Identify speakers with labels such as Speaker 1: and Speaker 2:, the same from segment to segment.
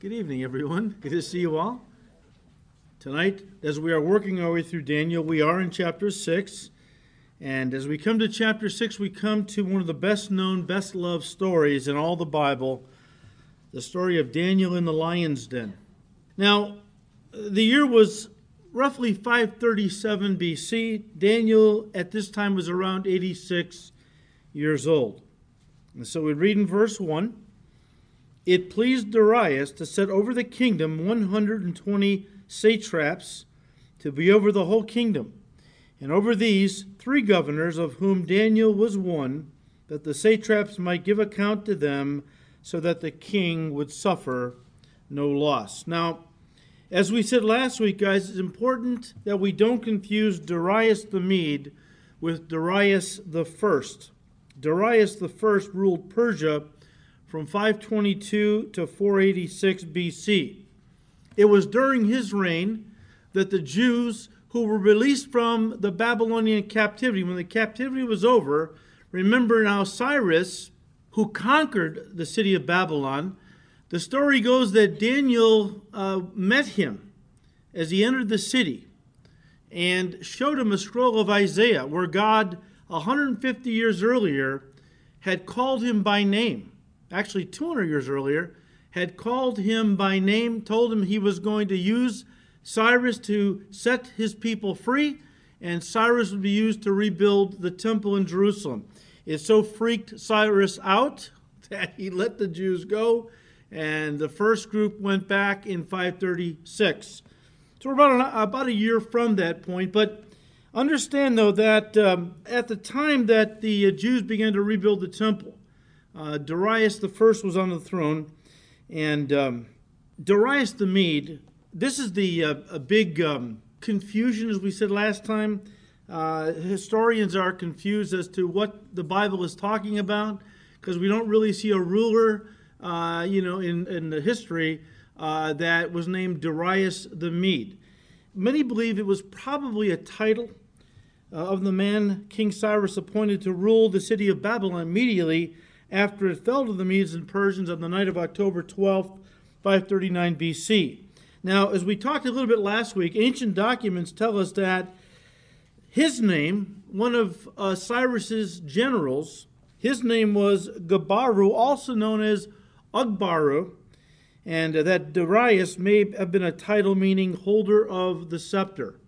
Speaker 1: Good evening, everyone. Good to see you all. Tonight, as we are working our way through Daniel, we are in chapter 6. And as we come to chapter 6, we come to one of the best known, best loved stories in all the Bible the story of Daniel in the lion's den. Now, the year was roughly 537 BC. Daniel at this time was around 86 years old. And so we read in verse 1 it pleased Darius to set over the kingdom 120 satraps to be over the whole kingdom, and over these three governors, of whom Daniel was one, that the satraps might give account to them, so that the king would suffer no loss. Now, as we said last week, guys, it's important that we don't confuse Darius the Mede with Darius the First. Darius the First ruled Persia from 522 to 486 BC. It was during his reign that the Jews who were released from the Babylonian captivity, when the captivity was over, remember now Cyrus, who conquered the city of Babylon, the story goes that Daniel uh, met him as he entered the city and showed him a scroll of Isaiah where God, 150 years earlier, had called him by name actually 200 years earlier, had called him by name, told him he was going to use Cyrus to set his people free, and Cyrus would be used to rebuild the temple in Jerusalem. It so freaked Cyrus out that he let the Jews go, and the first group went back in 536. So we're about, an, about a year from that point, but understand though that um, at the time that the Jews began to rebuild the temple, uh, Darius the first was on the throne, and um, Darius the Mede. This is the uh, a big um, confusion, as we said last time. Uh, historians are confused as to what the Bible is talking about because we don't really see a ruler, uh, you know, in in the history uh, that was named Darius the Mede. Many believe it was probably a title uh, of the man King Cyrus appointed to rule the city of Babylon immediately after it fell to the Medes and Persians on the night of October 12, 539 BC. Now, as we talked a little bit last week, ancient documents tell us that his name, one of uh, Cyrus's generals, his name was Gabaru, also known as Ugbaru, and uh, that Darius may have been a title meaning holder of the scepter.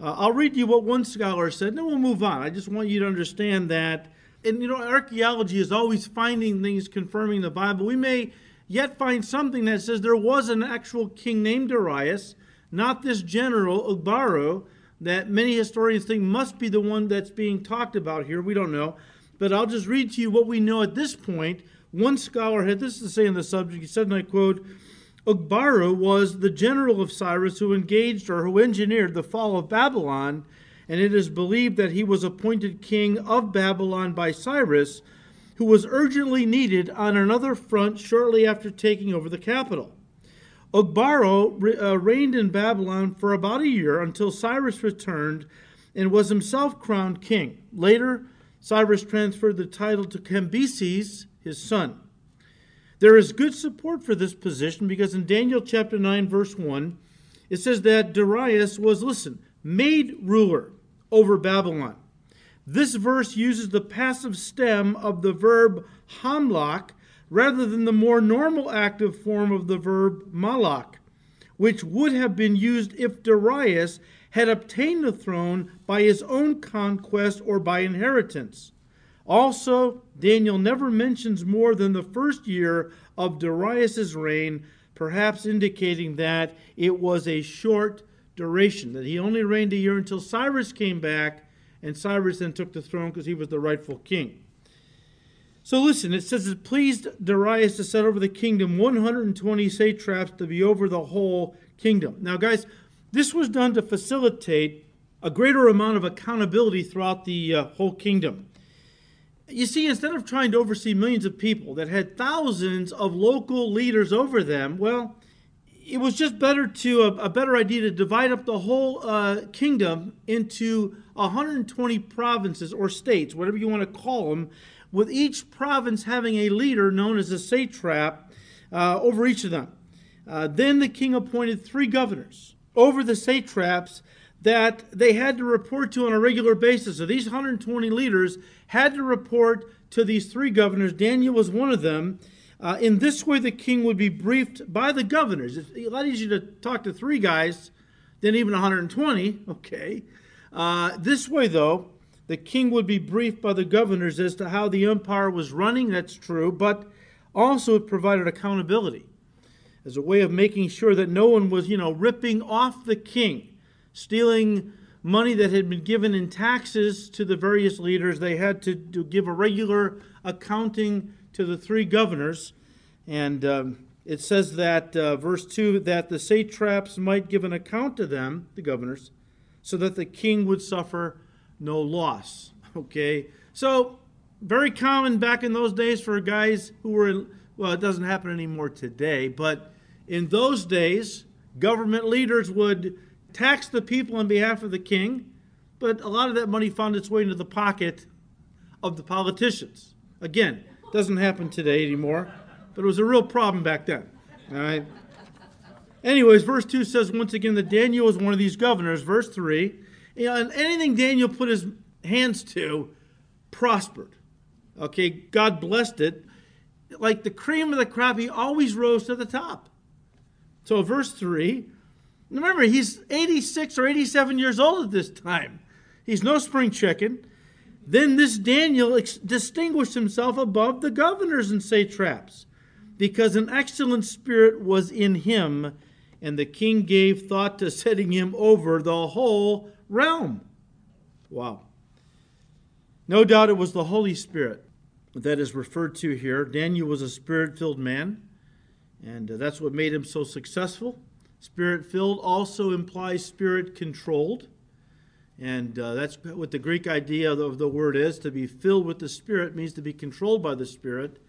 Speaker 1: Uh, I'll read you what one scholar said, and then we'll move on. I just want you to understand that and you know, archaeology is always finding things confirming the Bible. We may yet find something that says there was an actual king named Darius, not this general Ugbaru, that many historians think must be the one that's being talked about here. We don't know. But I'll just read to you what we know at this point. One scholar had this to say on the subject. He said, and I quote, Ugbaru was the general of Cyrus who engaged or who engineered the fall of Babylon and it is believed that he was appointed king of Babylon by Cyrus, who was urgently needed on another front shortly after taking over the capital. Ugbaru uh, reigned in Babylon for about a year until Cyrus returned and was himself crowned king. Later, Cyrus transferred the title to Cambyses, his son. There is good support for this position because in Daniel chapter 9, verse 1, it says that Darius was, listen, made ruler over Babylon. This verse uses the passive stem of the verb hamlach rather than the more normal active form of the verb malak, which would have been used if Darius had obtained the throne by his own conquest or by inheritance. Also, Daniel never mentions more than the first year of Darius's reign, perhaps indicating that it was a short duration, that he only reigned a year until Cyrus came back, and Cyrus then took the throne because he was the rightful king. So listen, it says it pleased Darius to set over the kingdom 120 satraps to be over the whole kingdom. Now, guys, this was done to facilitate a greater amount of accountability throughout the uh, whole kingdom. You see, instead of trying to oversee millions of people that had thousands of local leaders over them, well, it was just better to a, a, better idea to divide up the whole uh, kingdom into 120 provinces or states, whatever you want to call them, with each province having a leader known as a satrap uh, over each of them. Uh, then the king appointed three governors over the satraps that they had to report to on a regular basis. So these 120 leaders had to report to these three governors. Daniel was one of them. Uh, in this way, the king would be briefed by the governors. It's a lot easier to talk to three guys than even 120. Okay. Uh, this way, though, the king would be briefed by the governors as to how the empire was running. That's true, but also it provided accountability as a way of making sure that no one was, you know, ripping off the king, stealing money that had been given in taxes to the various leaders. They had to, to give a regular accounting to the three governors. And um, it says that, uh, verse 2, that the satraps might give an account to them, the governors, so that the king would suffer no loss. Okay? So, very common back in those days for guys who were in, well, it doesn't happen anymore today, but in those days, government leaders would tax the people on behalf of the king, but a lot of that money found its way into the pocket of the politicians. Again, doesn't happen today anymore, but it was a real problem back then. All right. Anyways, verse 2 says once again that Daniel was one of these governors. Verse 3, you know, and anything Daniel put his hands to prospered. Okay, God blessed it. Like the cream of the crop, he always rose to the top. So, verse 3, remember, he's 86 or 87 years old at this time. He's no spring chicken. Then this Daniel ex- distinguished himself above the governors and satraps because an excellent spirit was in him, and the king gave thought to setting him over the whole realm. Wow. No doubt it was the Holy Spirit that is referred to here. Daniel was a spirit filled man, and uh, that's what made him so successful. Spirit filled also implies spirit controlled. And uh, that's what the Greek idea of the word is. To be filled with the Spirit means to be controlled by the Spirit.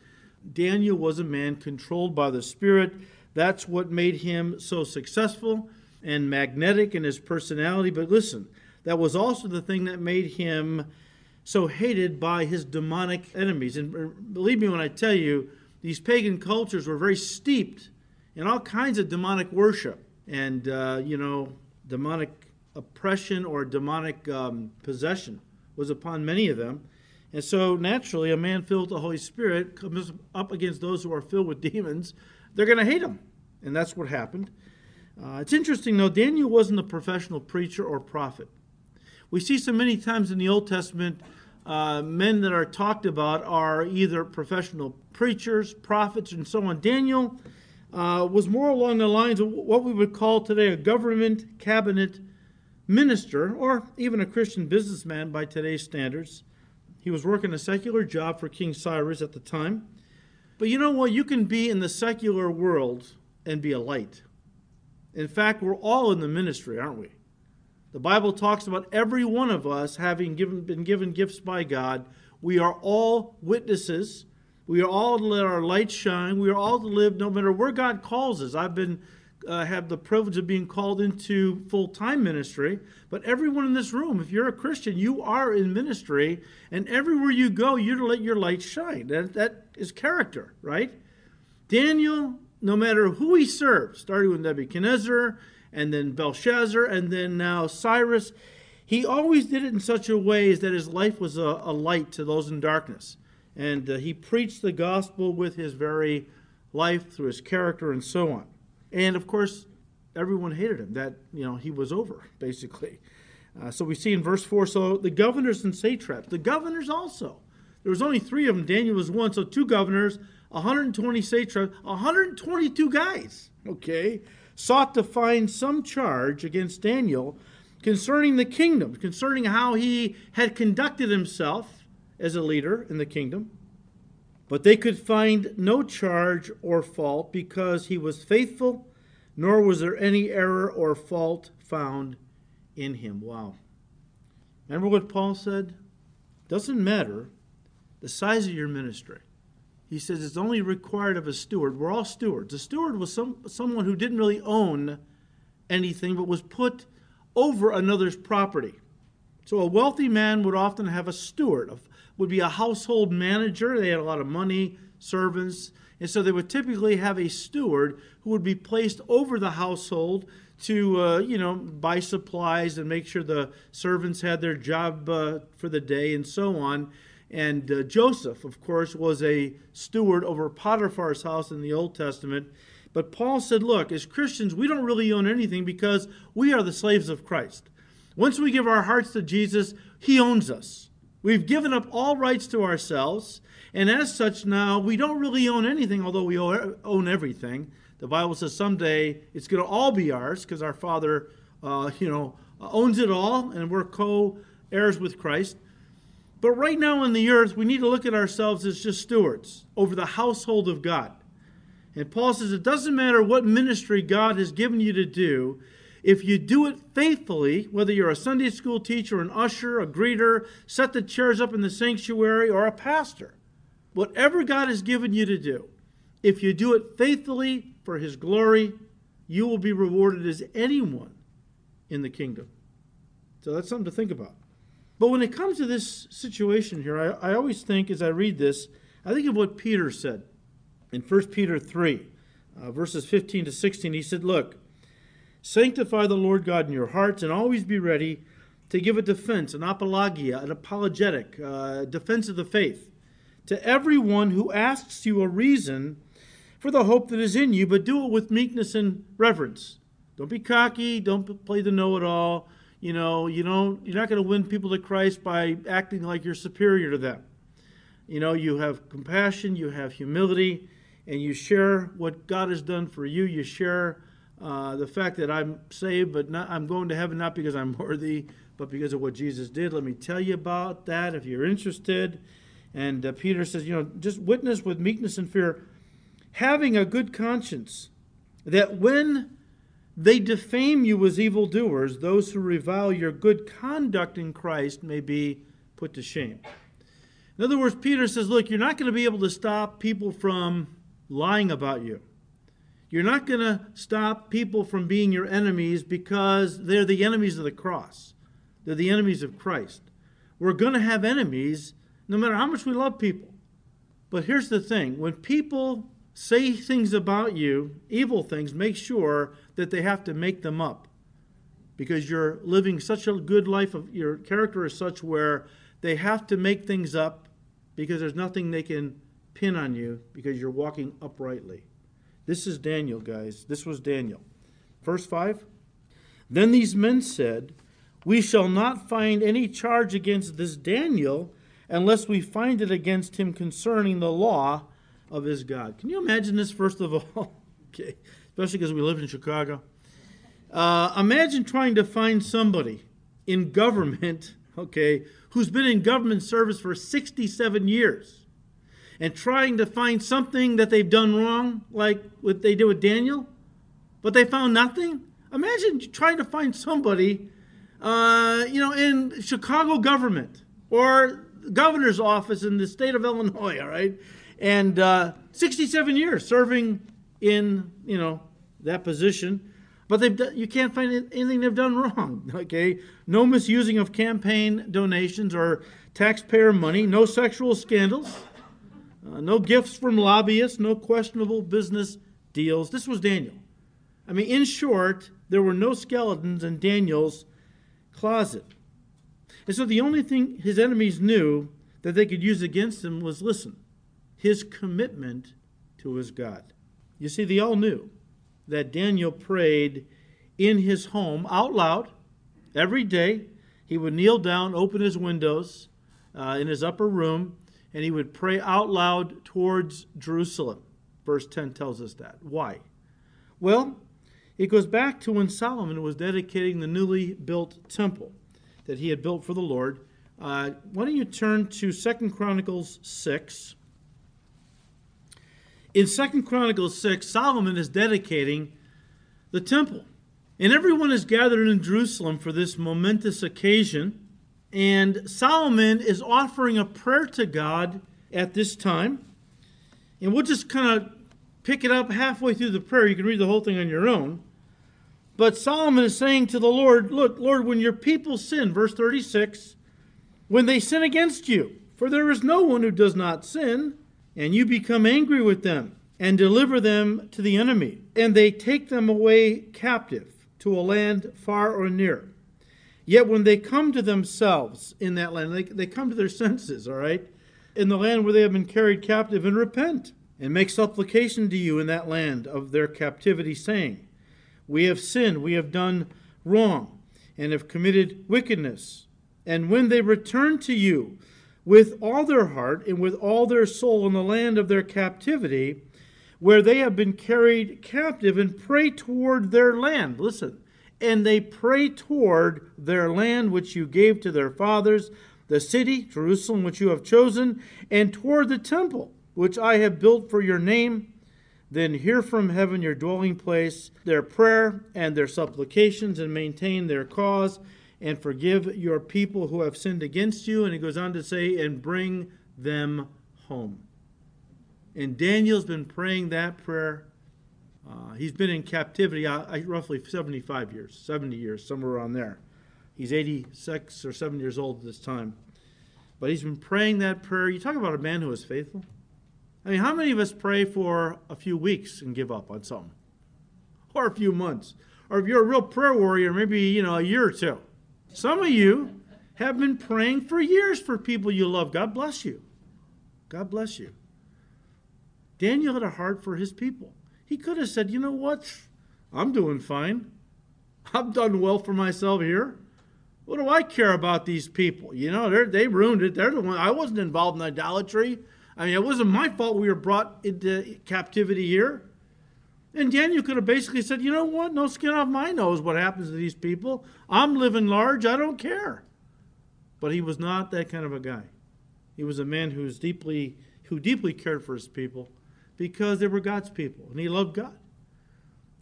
Speaker 1: Daniel was a man controlled by the Spirit. That's what made him so successful and magnetic in his personality. But listen, that was also the thing that made him so hated by his demonic enemies. And believe me when I tell you, these pagan cultures were very steeped in all kinds of demonic worship and, uh, you know, demonic oppression or demonic um, possession was upon many of them. And so, naturally, a man filled with the Holy Spirit comes up against those who are filled with demons. They're going to hate him. And that's what happened. Uh, it's interesting, though, Daniel wasn't a professional preacher or prophet. We see so many times in the Old Testament, uh, men that are talked about are either professional preachers, prophets, and so on. Daniel uh, was more along the lines of what we would call today a government cabinet minister, or even a Christian businessman by today's standards. He was working a secular job for King Cyrus at the time. But you know what? You can be in the secular world and be a light. In fact, we're all in the ministry, aren't we? The Bible talks about every one of us having given, been given gifts by God. We are all witnesses. We are all to let our light shine. We are all to live no matter where God calls us. I've been uh, have the privilege of being called into full time ministry. But everyone in this room, if you're a Christian, you are in ministry, and everywhere you go, you're to let your light shine. That, that is character, right? Daniel, no matter who he served, starting with Nebuchadnezzar and then Belshazzar, and then now Cyrus. He always did it in such a way as that his life was a, a light to those in darkness. And uh, he preached the gospel with his very life, through his character, and so on. And of course, everyone hated him, that, you know, he was over, basically. Uh, so we see in verse 4 so the governors and satraps, the governors also. There was only three of them. Daniel was one, so two governors, 120 satraps, 122 guys. Okay sought to find some charge against Daniel concerning the kingdom, concerning how he had conducted himself as a leader in the kingdom. But they could find no charge or fault because he was faithful, nor was there any error or fault found in him. Wow. Remember what Paul said? Doesn't matter the size of your ministry he says it's only required of a steward. We're all stewards. A steward was some, someone who didn't really own anything but was put over another's property. So a wealthy man would often have a steward, would be a household manager. They had a lot of money, servants. And so they would typically have a steward who would be placed over the household to, uh, you know, buy supplies and make sure the servants had their job uh, for the day and so on. And uh, Joseph, of course, was a steward over Potiphar's house in the Old Testament. But Paul said, look, as Christians, we don't really own anything because we are the slaves of Christ. Once we give our hearts to Jesus, he owns us. We've given up all rights to ourselves, and as such, now we don't really own anything, although we own everything. The Bible says someday it's going to all be ours because our Father, uh, you know, owns it all, and we're co-heirs with Christ. But right now on the earth, we need to look at ourselves as just stewards over the household of God. And Paul says it doesn't matter what ministry God has given you to do, if you do it faithfully, whether you're a Sunday school teacher, an usher, a greeter, set the chairs up in the sanctuary, or a pastor, whatever God has given you to do, if you do it faithfully for His glory, you will be rewarded as anyone in the kingdom. So that's something to think about. But when it comes to this situation here, I, I always think as I read this, I think of what Peter said in 1 Peter 3, uh, verses 15 to 16. He said, Look, Sanctify the Lord God in your hearts and always be ready to give a defense, an apologia, an apologetic, uh, defense of the faith to everyone who asks you a reason for the hope that is in you, but do it with meekness and reverence. Don't be cocky. Don't play the know-it-all. You know, you don't. You're not going to win people to Christ by acting like you're superior to them. You know, you have compassion, you have humility, and you share what God has done for you. You share uh, the fact that I'm saved, but not, I'm going to heaven not because I'm worthy, but because of what Jesus did. Let me tell you about that if you're interested. And uh, Peter says, you know, just witness with meekness and fear, having a good conscience, that when they defame you as evildoers, those who revile your good conduct in Christ may be put to shame. In other words, Peter says, look, you're not going to be able to stop people from lying about you. You're not going to stop people from being your enemies because they're the enemies of the cross. They're the enemies of Christ. We're going to have enemies no matter how much we love people. But here's the thing when people say things about you, evil things, make sure that they have to make them up because you're living such a good life of your character is such where they have to make things up because there's nothing they can pin on you because you're walking uprightly. This is Daniel, guys. This was Daniel. Verse 5 Then these men said, We shall not find any charge against this Daniel unless we find it against him concerning the law of his God. Can you imagine this, first of all? okay, especially because we live in Chicago. Uh, imagine trying to find somebody in government, okay, who's been in government service for 67 years and trying to find something that they've done wrong, like what they did with Daniel, but they found nothing. Imagine trying to find somebody, uh, you know, in Chicago government or governor's office in the state of Illinois, all right, and uh, 67 years serving in, you know, that position. But they've done, you can't find anything they've done wrong. Okay, no misusing of campaign donations or taxpayer money, no sexual scandals, uh, no gifts from lobbyists, no questionable business deals. This was Daniel. I mean, in short, there were no skeletons in Daniel's closet. And so the only thing his enemies knew that they could use against him was listen, his commitment to his God. You see, they all knew that Daniel prayed in his home out loud every day. He would kneel down, open his windows uh, in his upper room, and he would pray out loud towards Jerusalem. Verse 10 tells us that. Why? Well, it goes back to when Solomon was dedicating the newly built temple that he had built for the Lord. Uh, why don't you turn to Second Chronicles 6? In Second Chronicles 6, Solomon is dedicating the temple. And everyone is gathered in Jerusalem for this momentous occasion. And Solomon is offering a prayer to God at this time. And we'll just kind of pick it up halfway through the prayer. You can read the whole thing on your own. But Solomon is saying to the Lord, Look, Lord, when your people sin, verse 36, when they sin against you, for there is no one who does not sin, and you become angry with them. and deliver them to the enemy, and they take them away captive to a land far or near. Yet when they come to themselves in that land, they, they come to their senses, all right, in the land where they have been carried captive, and repent, and make supplication to you in that land of their captivity, saying, We have sinned, we have done wrong, and have committed wickedness. And when they return to you with all their heart and with all their soul in the land of their captivity, where they have been carried captive, and pray toward their land, listen, and they pray toward their land which you gave to their fathers, the city, Jerusalem, which you have chosen, and toward the temple, which I have built for your name, then hear from heaven your dwelling place, their prayer and their supplications, and maintain their cause, and forgive your people who have sinned against you. And he goes on to say, and bring them home. And Daniel's been praying that prayer. Uh, he's been in captivity uh, roughly 75 years, 70 years, somewhere around there. He's 86 or 7 years old at this time. But he's been praying that prayer. You talk about a man who is faithful. I mean, how many of us pray for a few weeks and give up on something? Or a few months? Or if you're a real prayer warrior, maybe, you know, a year or two. Some of you have been praying for years for people you love. God bless you. God bless you. Daniel had a heart for his people. He could have said, you know what? I'm doing fine. I've done well for myself here. What do I care about these people? You know, they ruined it. They're the one. I wasn't involved in idolatry. I mean, it wasn't my fault we were brought into captivity here. And Daniel could have basically said, you know what? No skin off my nose what happens to these people. I'm living large. I don't care. But he was not that kind of a guy. He was a man who was deeply who deeply cared for his people because they were God's people and he loved God.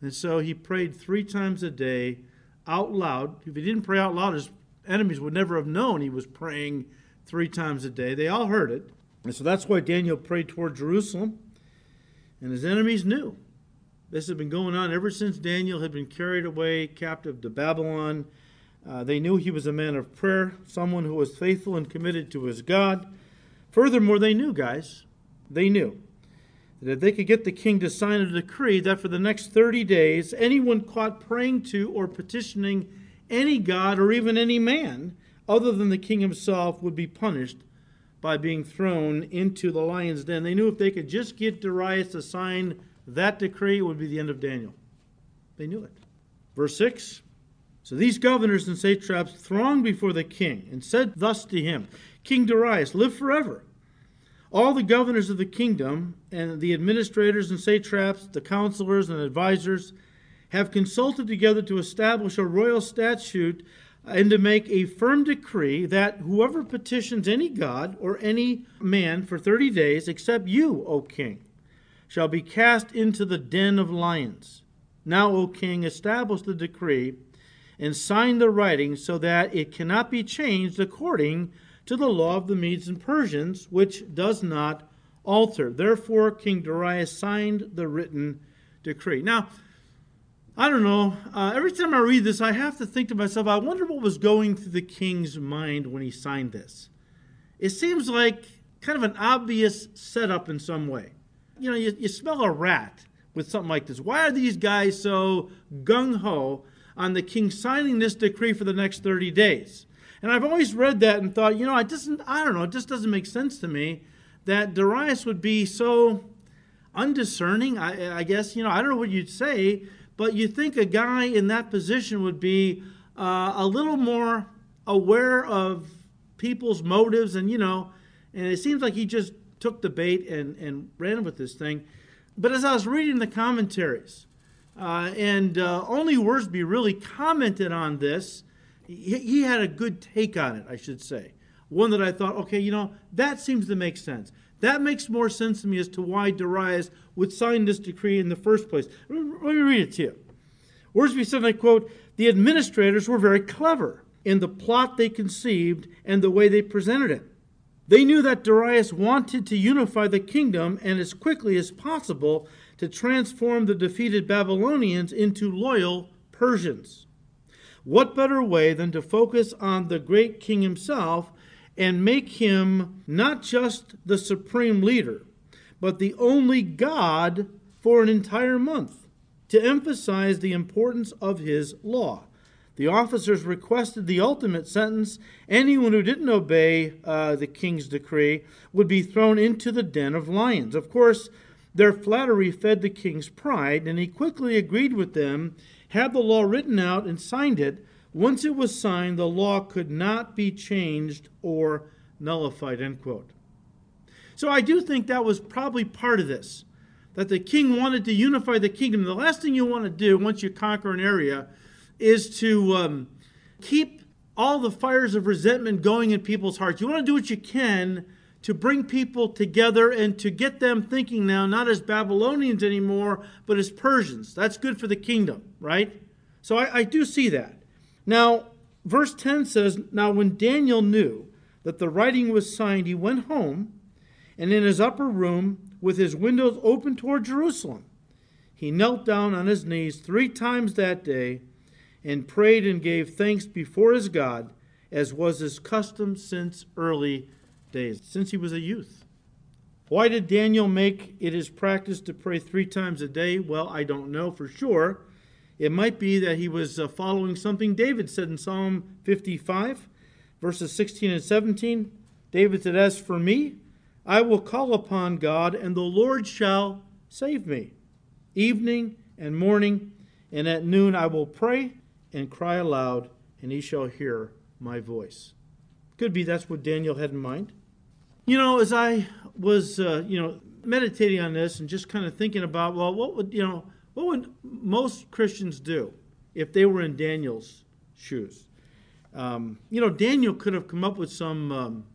Speaker 1: And so he prayed three times a day out loud. If he didn't pray out loud, his enemies would never have known he was praying three times a day. They all heard it. And so that's why Daniel prayed toward Jerusalem, and his enemies knew. This had been going on ever since Daniel had been carried away captive to Babylon. Uh, they knew he was a man of prayer, someone who was faithful and committed to his God. Furthermore, they knew, guys, they knew that if they could get the king to sign a decree that for the next 30 days, anyone caught praying to or petitioning any god or even any man other than the king himself would be punished by being thrown into the lion's den. They knew if they could just get Darius to sign that decree, it would be the end of Daniel. They knew it. Verse 6 So these governors and satraps thronged before the king and said thus to him King Darius, live forever. All the governors of the kingdom and the administrators and satraps, the counselors and advisers, have consulted together to establish a royal statute and to make a firm decree that whoever petitions any god or any man for 30 days, except you, O king, shall be cast into the den of lions. Now, O king, establish the decree and sign the writing so that it cannot be changed according to the law of the Medes and Persians, which does not alter. Therefore, King Darius signed the written decree. Now, I don't know. Uh, every time I read this, I have to think to myself, I wonder what was going through the king's mind when he signed this. It seems like kind of an obvious setup in some way. You know, you, you smell a rat with something like this. Why are these guys so gung ho on the king signing this decree for the next 30 days? And I've always read that and thought, you know, it doesn't, I don't know, it just doesn't make sense to me that Darius would be so undiscerning. I, I guess, you know, I don't know what you'd say but you think a guy in that position would be uh, a little more aware of people's motives and, you know, and it seems like he just took the bait and, and ran with this thing. But as I was reading the commentaries, uh, and uh, only Wiersbe really commented on this, he, he had a good take on it, I should say. One that I thought, okay, you know, that seems to make sense. That makes more sense to me as to why Darius would sign this decree in the first place. Let me read it to you. Wiersbe said, I quote, the administrators were very clever in the plot they conceived and the way they presented it. They knew that Darius wanted to unify the kingdom and as quickly as possible to transform the defeated Babylonians into loyal Persians. What better way than to focus on the great king himself and make him not just the supreme leader, but the only God for an entire month to emphasize the importance of his law. The officers requested the ultimate sentence. Anyone who didn't obey uh, the king's decree would be thrown into the den of lions. Of course, their flattery fed the king's pride, and he quickly agreed with them, had the law written out, and signed it. Once it was signed, the law could not be changed or nullified. End quote. So I do think that was probably part of this, that the king wanted to unify the kingdom. The last thing you want to do once you conquer an area is to um, keep all the fires of resentment going in people's hearts. You want to do what you can to bring people together and to get them thinking now not as Babylonians anymore, but as Persians. That's good for the kingdom, right? So I, I do see that. Now, verse 10 says Now, when Daniel knew that the writing was signed, he went home, and in his upper room, with his windows open toward Jerusalem, he knelt down on his knees three times that day and prayed and gave thanks before his God, as was his custom since early days, since he was a youth. Why did Daniel make it his practice to pray three times a day? Well, I don't know for sure. It might be that he was uh, following something David said in Psalm 55, verses 16 and 17. David said, As for me, I will call upon God, and the Lord shall save me. Evening and morning, and at noon I will pray and cry aloud, and he shall hear my voice. Could be that's what Daniel had in mind. You know, as I was, uh, you know, meditating on this and just kind of thinking about, well, what would, you know, what would most Christians do if they were in Daniel's shoes? Um, you know, Daniel could have come up with some um,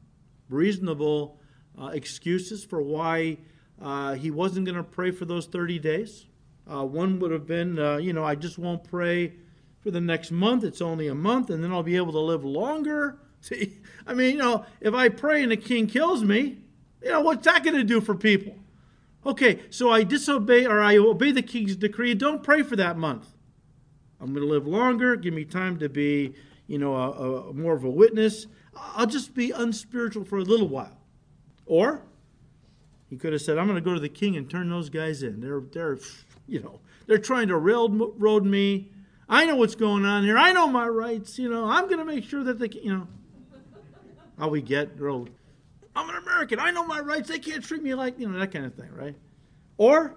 Speaker 1: reasonable uh, excuses for why uh, he wasn't going to pray for those 30 days. Uh, one would have been, uh, you know, I just won't pray for the next month. It's only a month, and then I'll be able to live longer. See, I mean, you know, if I pray and the king kills me, you know, what's that going to do for people? Okay, so I disobey or I obey the king's decree. Don't pray for that month. I'm going to live longer. Give me time to be, you know, a, a, more of a witness. I'll just be unspiritual for a little while. Or he could have said, I'm going to go to the king and turn those guys in. They're, they're, you know, they're trying to railroad me. I know what's going on here. I know my rights. You know, I'm going to make sure that they, you know, how we get girl. I'm an American. I know my rights. They can't treat me like, you know, that kind of thing, right? Or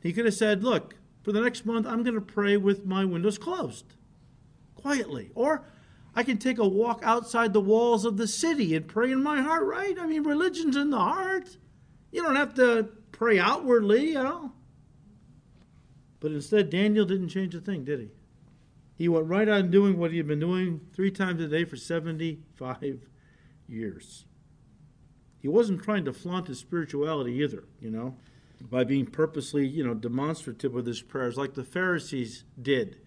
Speaker 1: he could have said, look, for the next month, I'm going to pray with my windows closed, quietly. Or I can take a walk outside the walls of the city and pray in my heart, right? I mean, religion's in the heart. You don't have to pray outwardly, you know. But instead, Daniel didn't change a thing, did he? He went right on doing what he had been doing three times a day for 75 years. He wasn't trying to flaunt his spirituality either, you know, by being purposely, you know, demonstrative with his prayers like the Pharisees did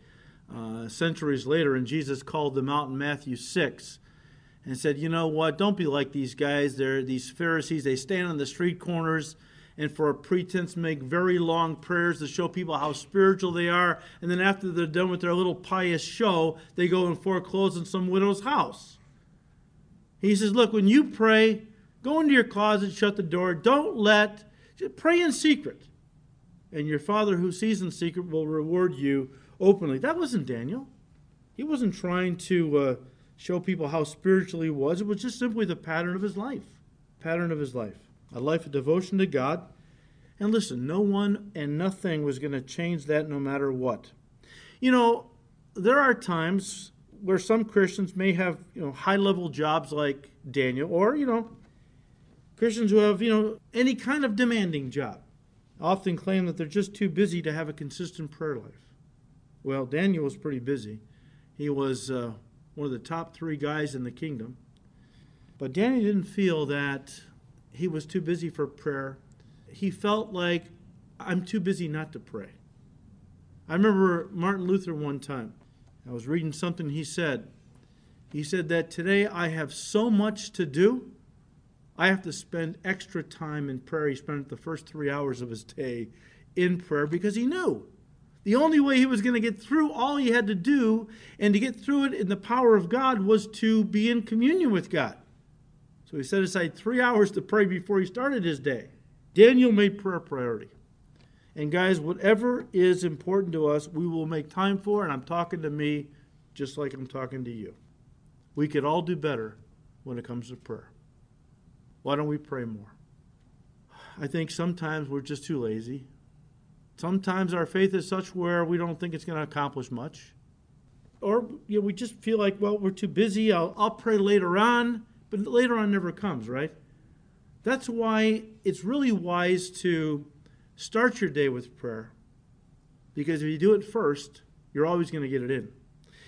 Speaker 1: uh, centuries later. And Jesus called them out in Matthew 6 and said, You know what? Don't be like these guys. They're these Pharisees. They stand on the street corners and for a pretense make very long prayers to show people how spiritual they are. And then after they're done with their little pious show, they go and foreclose on some widow's house. He says, Look, when you pray, go into your closet, shut the door. Don't let, pray in secret. And your Father who sees in secret will reward you openly. That wasn't Daniel. He wasn't trying to uh, show people how spiritual he was. It was just simply the pattern of his life. Pattern of his life a life of devotion to God. And listen, no one and nothing was going to change that no matter what. You know, there are times where some Christians may have, you know, high-level jobs like Daniel or, you know, Christians who have, you know, any kind of demanding job often claim that they're just too busy to have a consistent prayer life. Well, Daniel was pretty busy. He was uh, one of the top three guys in the kingdom. But Daniel didn't feel that he was too busy for prayer. He felt like, I'm too busy not to pray. I remember Martin Luther one time. I was reading something he said. He said that today I have so much to do, I have to spend extra time in prayer. He spent the first three hours of his day in prayer because he knew the only way he was going to get through all he had to do and to get through it in the power of God was to be in communion with God. So he set aside three hours to pray before he started his day. Daniel made prayer a priority. And guys, whatever is important to us, we will make time for, and I'm talking to me just like I'm talking to you. We could all do better when it comes to prayer. Why don't we pray more? I think sometimes we're just too lazy. Sometimes our faith is such where we don't think it's going to accomplish much. Or you know, we just feel like, well, we're too busy. I'll, I'll pray later on, but later on never comes, right? That's why it's really wise to start your day with prayer. Because if you do it first, you're always going to get it in.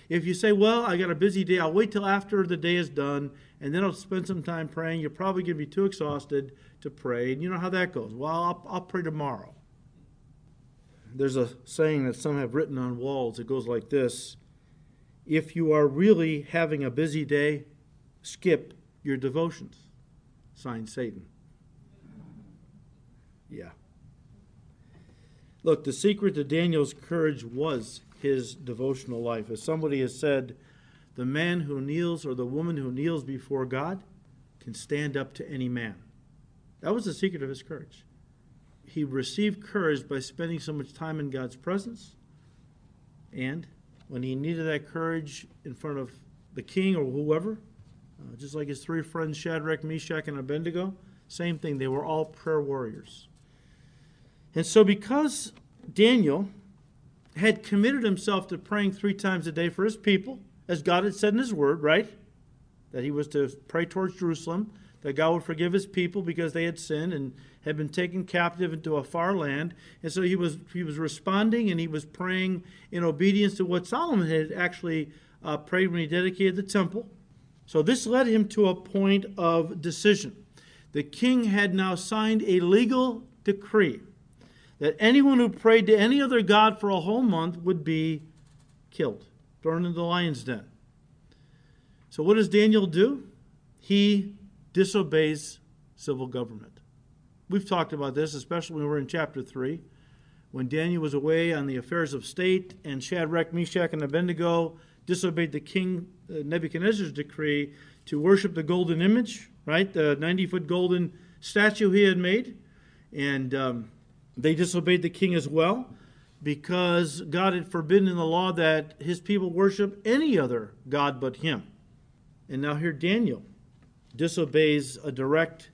Speaker 1: If you say, well, I got a busy day, I'll wait till after the day is done, and then I'll spend some time praying, you're probably going to be too exhausted to pray. And you know how that goes. Well, I'll, I'll pray tomorrow. There's a saying that some have written on walls. It goes like this If you are really having a busy day, skip your devotions. Signed Satan. Yeah. Look, the secret to Daniel's courage was his devotional life. As somebody has said, the man who kneels or the woman who kneels before God can stand up to any man. That was the secret of his courage. He received courage by spending so much time in God's presence. And when he needed that courage in front of the king or whoever, uh, just like his three friends, Shadrach, Meshach, and Abednego, same thing. They were all prayer warriors. And so, because Daniel had committed himself to praying three times a day for his people, as God had said in his word, right? That he was to pray towards Jerusalem, that God would forgive his people because they had sinned and had been taken captive into a far land. And so he was he was responding and he was praying in obedience to what Solomon had actually uh, prayed when he dedicated the temple. So this led him to a point of decision. The king had now signed a legal decree that anyone who prayed to any other god for a whole month would be killed, thrown into the lion's den. So, what does Daniel do? He disobeys civil government. We've talked about this, especially when we were in chapter 3, when Daniel was away on the affairs of state, and Shadrach, Meshach, and Abednego disobeyed the king uh, Nebuchadnezzar's decree to worship the golden image, right? The 90 foot golden statue he had made. And um, they disobeyed the king as well because God had forbidden in the law that his people worship any other God but him. And now here Daniel disobeys a direct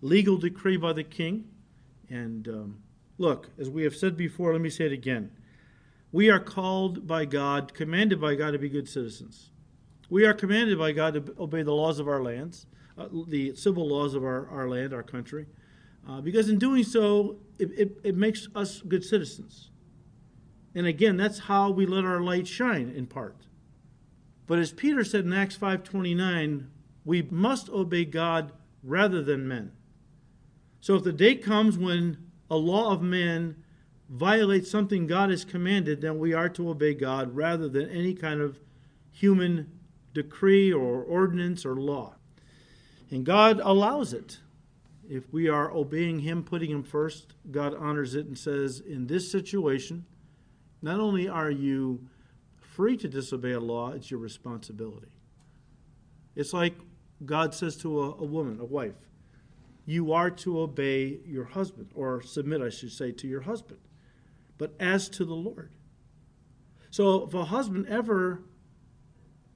Speaker 1: legal decree by the king. And um, look, as we have said before, let me say it again. We are called by God, commanded by God to be good citizens. We are commanded by God to obey the laws of our lands, uh, the civil laws of our, our land, our country. Uh, because in doing so, it, it, it makes us good citizens. And again, that's how we let our light shine in part. But as Peter said in Acts 5:29, we must obey God rather than men. So if the day comes when a law of man violates something God has commanded, then we are to obey God rather than any kind of human decree or ordinance or law. And God allows it. If we are obeying Him, putting Him first, God honors it and says, in this situation, not only are you free to disobey a law, it's your responsibility. It's like God says to a, a woman, a wife, you are to obey your husband, or submit, I should say, to your husband, but as to the Lord. So if a husband ever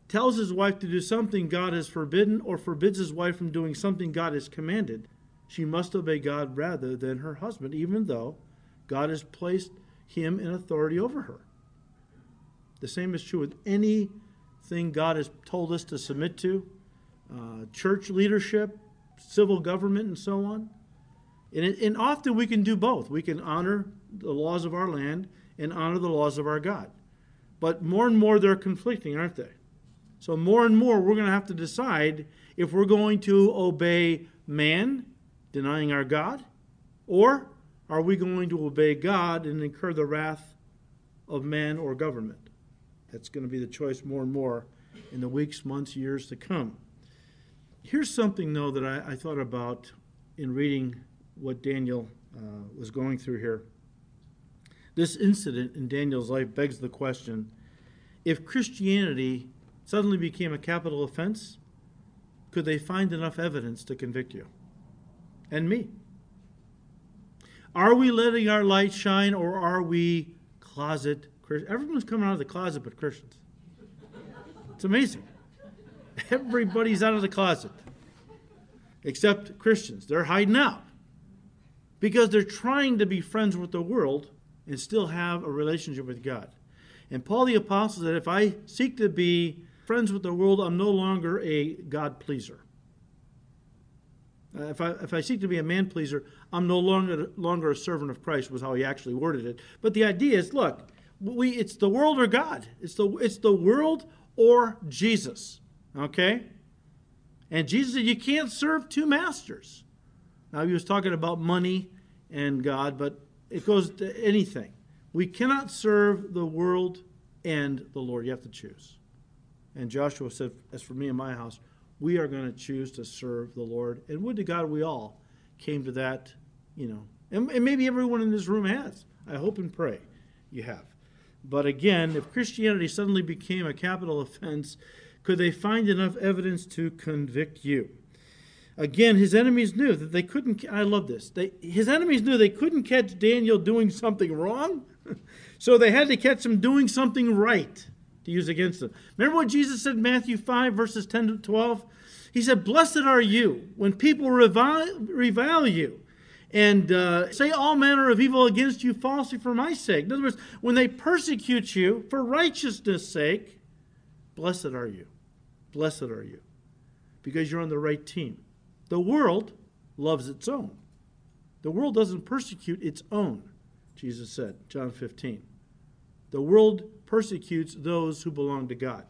Speaker 1: tells his wife to do something God has forbidden or forbids his wife from doing something God has commanded, she must obey God rather than her husband, even though God has placed him in authority over her. The same is true with anything God has told us to submit to uh, church leadership, civil government, and so on. And, it, and often we can do both. We can honor the laws of our land and honor the laws of our God. But more and more they're conflicting, aren't they? So, more and more we're going to have to decide if we're going to obey man denying our God? Or are we going to obey God and incur the wrath of man or government? That's going to be the choice more and more in the weeks, months, years to come. Here's something, though, that I, I thought about in reading what Daniel uh, was going through here. This incident in Daniel's life begs the question if Christianity suddenly became a capital offense, could they find enough evidence to convict you? And me. Are we letting our light shine or are we closet Christians? Everyone's coming out of the closet but Christians. It's amazing. Everybody's out of the closet except Christians. They're hiding out because they're trying to be friends with the world and still have a relationship with God. And Paul the Apostle said, if I seek to be friends with the world, I'm no longer a God pleaser. Uh, if, I, if I seek to be a man pleaser, I'm no longer, longer a servant of Christ, was how he actually worded it. But the idea is look, we, it's the world or God. It's the, it's the world or Jesus. Okay? And Jesus said, You can't serve two masters. Now, he was talking about money and God, but it goes to anything. We cannot serve the world and the Lord. You have to choose. And Joshua said, As for me and my house, we are going to choose to serve the Lord. And would to God we all came to that, you know. And, and maybe everyone in this room has. I hope and pray you have. But again, if Christianity suddenly became a capital offense, could they find enough evidence to convict you? Again, his enemies knew that they couldn't. I love this. They, his enemies knew they couldn't catch Daniel doing something wrong, so they had to catch him doing something right to use against them. Remember what Jesus said in Matthew 5, verses 10 to 12? He said, Blessed are you when people revile, revile you and uh, say all manner of evil against you falsely for my sake. In other words, when they persecute you for righteousness' sake, blessed are you. Blessed are you. Because you're on the right team. The world loves its own. The world doesn't persecute its own, Jesus said, John 15. The world persecutes those who belong to God.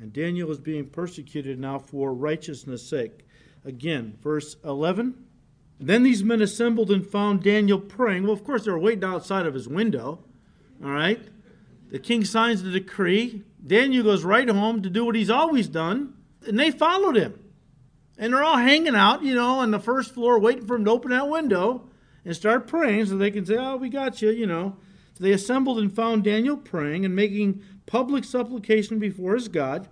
Speaker 1: And Daniel is being persecuted now for righteousness' sake. Again, verse 11. Then these men assembled and found Daniel praying. Well, of course, they were waiting outside of his window. All right? The king signs the decree. Daniel goes right home to do what he's always done. And they followed him. And they're all hanging out, you know, on the first floor, waiting for him to open that window and start praying so they can say, Oh, we got you, you know. They assembled and found Daniel praying and making public supplication before his God.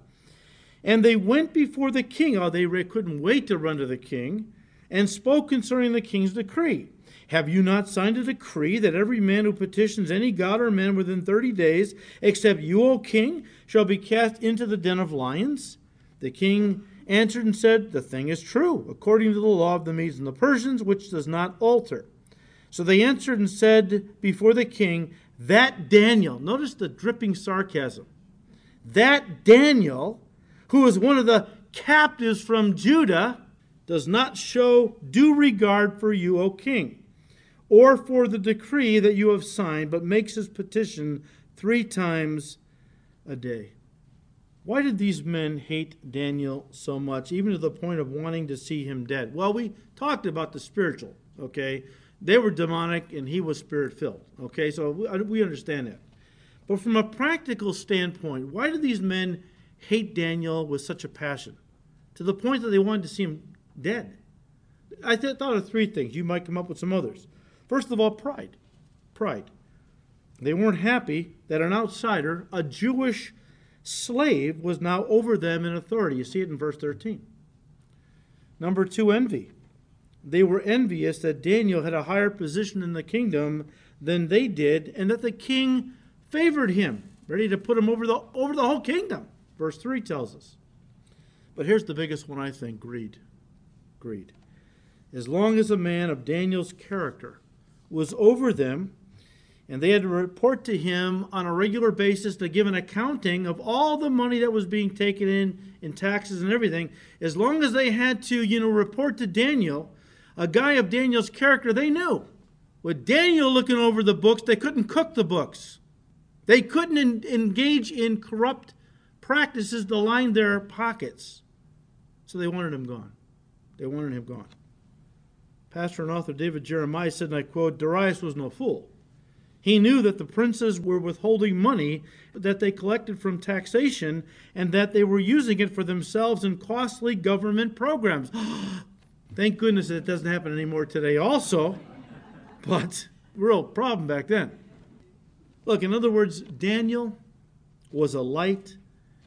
Speaker 1: And they went before the king. Oh, they couldn't wait to run to the king and spoke concerning the king's decree. Have you not signed a decree that every man who petitions any god or man within thirty days, except you, O king, shall be cast into the den of lions? The king answered and said, The thing is true, according to the law of the Medes and the Persians, which does not alter. So they answered and said before the king, That Daniel, notice the dripping sarcasm, that Daniel, who is one of the captives from Judah, does not show due regard for you, O king, or for the decree that you have signed, but makes his petition three times a day. Why did these men hate Daniel so much, even to the point of wanting to see him dead? Well, we talked about the spiritual, okay? They were demonic and he was spirit filled, okay? So we understand that. But from a practical standpoint, why did these men hate Daniel with such a passion? To the point that they wanted to see him dead. I th- thought of three things. You might come up with some others. First of all, pride. Pride. They weren't happy that an outsider, a Jewish slave, was now over them in authority. You see it in verse 13. Number two, envy. They were envious that Daniel had a higher position in the kingdom than they did, and that the king favored him, ready to put him over the, over the whole kingdom. Verse 3 tells us. But here's the biggest one, I think greed greed. As long as a man of Daniel's character was over them, and they had to report to him on a regular basis to give an accounting of all the money that was being taken in in taxes and everything. As long as they had to, you know, report to Daniel, a guy of Daniel's character, they knew. With Daniel looking over the books, they couldn't cook the books. They couldn't en- engage in corrupt practices to line their pockets. So they wanted him gone. They wanted him gone. Pastor and author David Jeremiah said, and I quote, Darius was no fool. He knew that the princes were withholding money that they collected from taxation and that they were using it for themselves in costly government programs. Thank goodness it doesn't happen anymore today, also, but real problem back then. Look, in other words, Daniel was a light,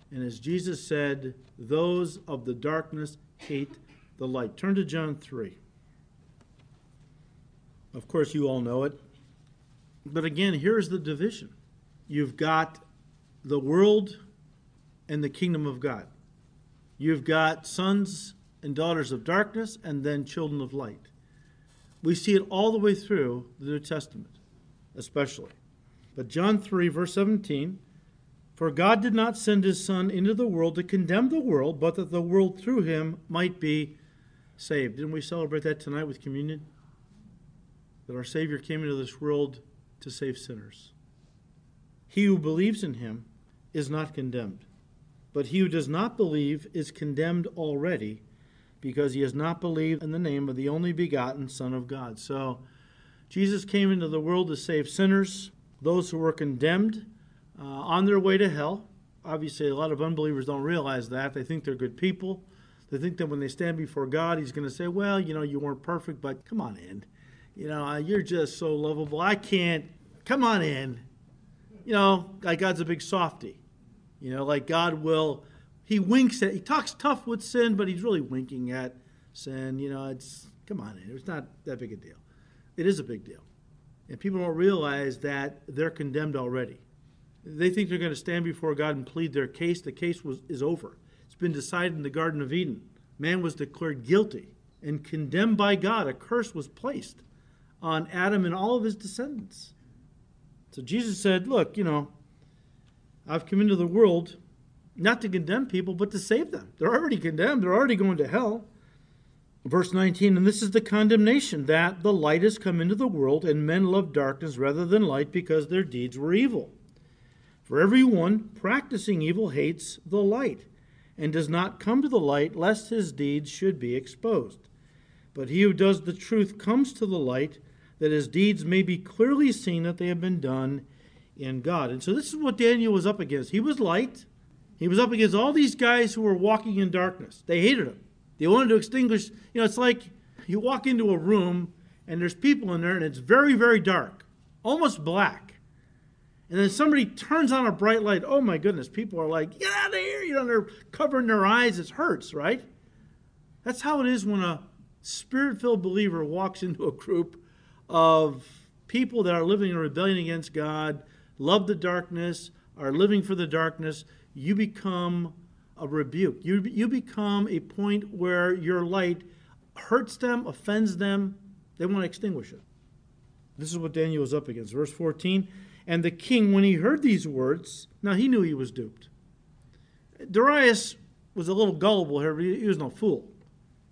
Speaker 1: and as Jesus said, those of the darkness hate the light. Turn to John 3. Of course, you all know it. But again, here's the division you've got the world and the kingdom of God, you've got sons and daughters of darkness, and then children of light. We see it all the way through the New Testament, especially. But John 3, verse 17 For God did not send his Son into the world to condemn the world, but that the world through him might be saved. Didn't we celebrate that tonight with communion? That our Savior came into this world to save sinners. He who believes in him is not condemned, but he who does not believe is condemned already because he has not believed in the name of the only begotten Son of God. So Jesus came into the world to save sinners those who were condemned uh, on their way to hell. Obviously, a lot of unbelievers don't realize that. They think they're good people. They think that when they stand before God, He's going to say, Well, you know, you weren't perfect, but come on in. You know, uh, you're just so lovable. I can't. Come on in. You know, like God's a big softy. You know, like God will, He winks at, He talks tough with sin, but He's really winking at sin. You know, it's, come on. It's not that big a deal. It is a big deal. And people don't realize that they're condemned already. They think they're going to stand before God and plead their case. The case was, is over. It's been decided in the Garden of Eden. Man was declared guilty and condemned by God. A curse was placed on Adam and all of his descendants. So Jesus said, Look, you know, I've come into the world not to condemn people, but to save them. They're already condemned, they're already going to hell. Verse 19, and this is the condemnation that the light has come into the world, and men love darkness rather than light because their deeds were evil. For everyone practicing evil hates the light, and does not come to the light, lest his deeds should be exposed. But he who does the truth comes to the light, that his deeds may be clearly seen that they have been done in God. And so this is what Daniel was up against. He was light. He was up against all these guys who were walking in darkness. They hated him. They wanted to extinguish, you know, it's like you walk into a room and there's people in there and it's very, very dark, almost black. And then somebody turns on a bright light. Oh my goodness, people are like, get out of here. You know, they're covering their eyes. It hurts, right? That's how it is when a spirit filled believer walks into a group of people that are living in rebellion against God, love the darkness, are living for the darkness. You become a rebuke. You, you become a point where your light hurts them, offends them. They want to extinguish it. This is what Daniel was up against. Verse 14 And the king, when he heard these words, now he knew he was duped. Darius was a little gullible here, but he was no fool.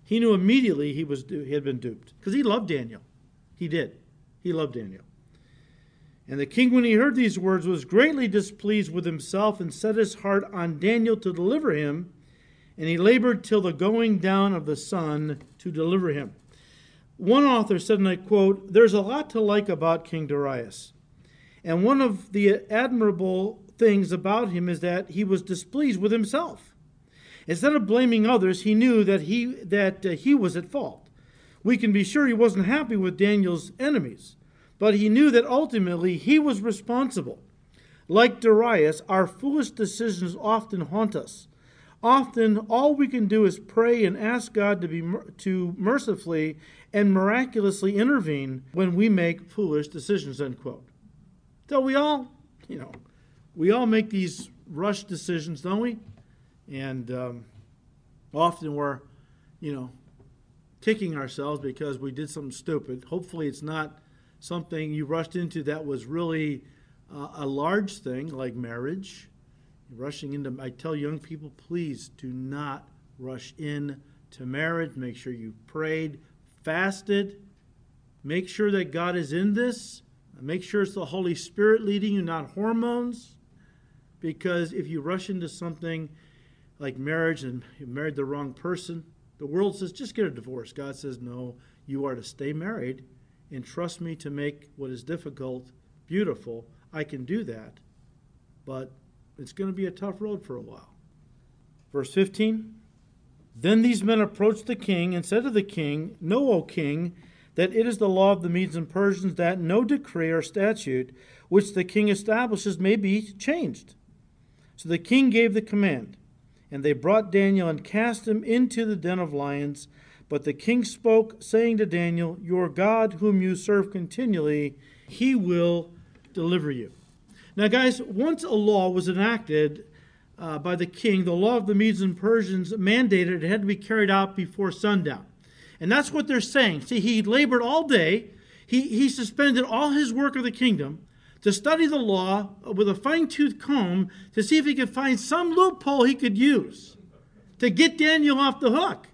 Speaker 1: He knew immediately he, was, he had been duped because he loved Daniel. He did. He loved Daniel. And the king, when he heard these words, was greatly displeased with himself and set his heart on Daniel to deliver him. And he labored till the going down of the sun to deliver him. One author said, and I quote, There's a lot to like about King Darius. And one of the admirable things about him is that he was displeased with himself. Instead of blaming others, he knew that he, that, uh, he was at fault. We can be sure he wasn't happy with Daniel's enemies but he knew that ultimately he was responsible. Like Darius, our foolish decisions often haunt us. Often, all we can do is pray and ask God to be to mercifully and miraculously intervene when we make foolish decisions. End quote. So we all, you know, we all make these rush decisions, don't we? And um, often we're, you know, kicking ourselves because we did something stupid. Hopefully, it's not something you rushed into that was really uh, a large thing like marriage. Rushing into, I tell young people, please do not rush in to marriage. Make sure you prayed, fasted. Make sure that God is in this. Make sure it's the Holy Spirit leading you, not hormones. Because if you rush into something like marriage and you married the wrong person, the world says just get a divorce. God says no, you are to stay married and trust me to make what is difficult beautiful, I can do that. But it's going to be a tough road for a while. Verse 15 Then these men approached the king and said to the king, Know, O king, that it is the law of the Medes and Persians that no decree or statute which the king establishes may be changed. So the king gave the command, and they brought Daniel and cast him into the den of lions. But the king spoke, saying to Daniel, Your God, whom you serve continually, he will deliver you. Now, guys, once a law was enacted uh, by the king, the law of the Medes and Persians mandated it had to be carried out before sundown. And that's what they're saying. See, he labored all day, he, he suspended all his work of the kingdom to study the law with a fine tooth comb to see if he could find some loophole he could use to get Daniel off the hook.